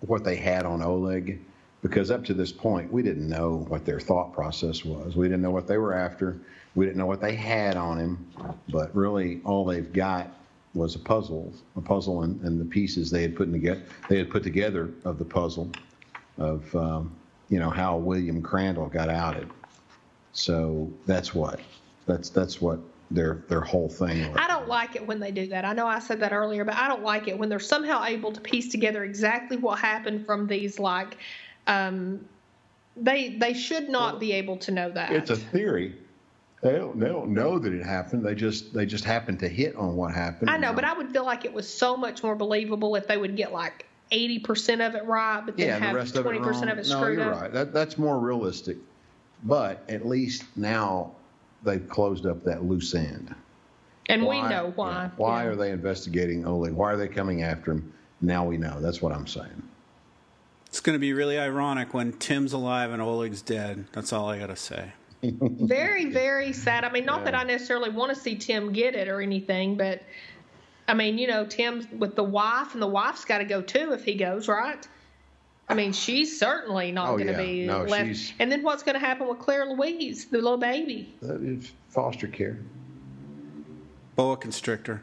what they had on Oleg, because up to this point we didn't know what their thought process was. We didn't know what they were after. We didn't know what they had on him. But really, all they've got was a puzzle, a puzzle, and, and the pieces they had put together. They had put together of the puzzle of um, you know how William Crandall got outed so that's what that's that's what their their whole thing was. I don't like it when they do that. I know I said that earlier, but I don't like it when they're somehow able to piece together exactly what happened from these like um, they they should not well, be able to know that. It's a theory. They don't they don't know that it happened. They just they just happen to hit on what happened. I know, but I would feel like it was so much more believable if they would get like eighty percent of it right, but then yeah, have twenty percent of it screwed no, you're up. right. That that's more realistic. But at least now they've closed up that loose end. And why, we know why. why yeah. are they investigating Oleg? Why are they coming after him? Now we know. That's what I'm saying. It's going to be really ironic when Tim's alive and Oleg's dead. That's all I got to say. very, very sad. I mean, not yeah. that I necessarily want to see Tim get it or anything, but I mean, you know, Tim's with the wife, and the wife's got to go too if he goes, right? I mean, she's certainly not oh, going to yeah. be no, left. She's, and then what's going to happen with Claire Louise, the little baby? That is foster care. Boa constrictor.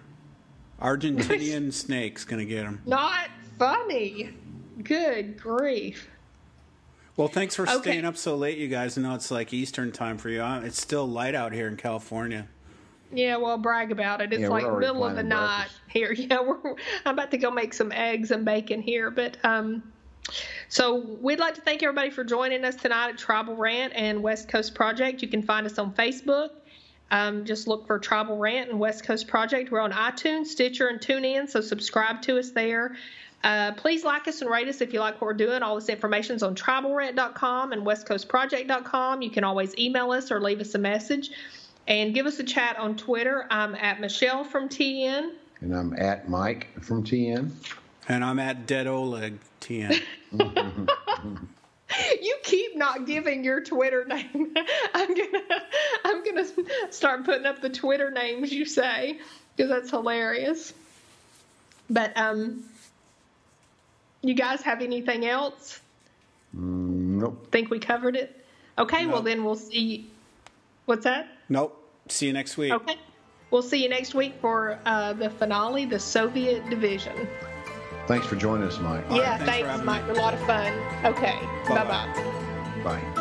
Argentinian snake's going to get him. Not funny. Good grief. Well, thanks for okay. staying up so late, you guys. I know it's like Eastern time for you. It's still light out here in California. Yeah, well, brag about it. It's yeah, like middle of the night here. Yeah, we're, I'm about to go make some eggs and bacon here, but um, so we'd like to thank everybody for joining us tonight at Tribal Rant and West Coast Project. You can find us on Facebook. Um, just look for Tribal Rant and West Coast Project. We're on iTunes, Stitcher, and TuneIn, so subscribe to us there. Uh, please like us and rate us if you like what we're doing. All this information is on tribalrant.com and westcoastproject.com. You can always email us or leave us a message. And give us a chat on Twitter. I'm at Michelle from TN. And I'm at Mike from TN. And I'm at Dead Oleg TN. you keep not giving your Twitter name. I'm gonna I'm gonna start putting up the Twitter names you say because that's hilarious. But um, you guys have anything else? Nope. Think we covered it? Okay, nope. well then we'll see. What's that? Nope. See you next week. Okay. We'll see you next week for uh, the finale, the Soviet Division. Thanks for joining us, Mike. Yeah, right, thanks, thanks Mike. Me. A lot of fun. Okay. Bye-bye. Bye.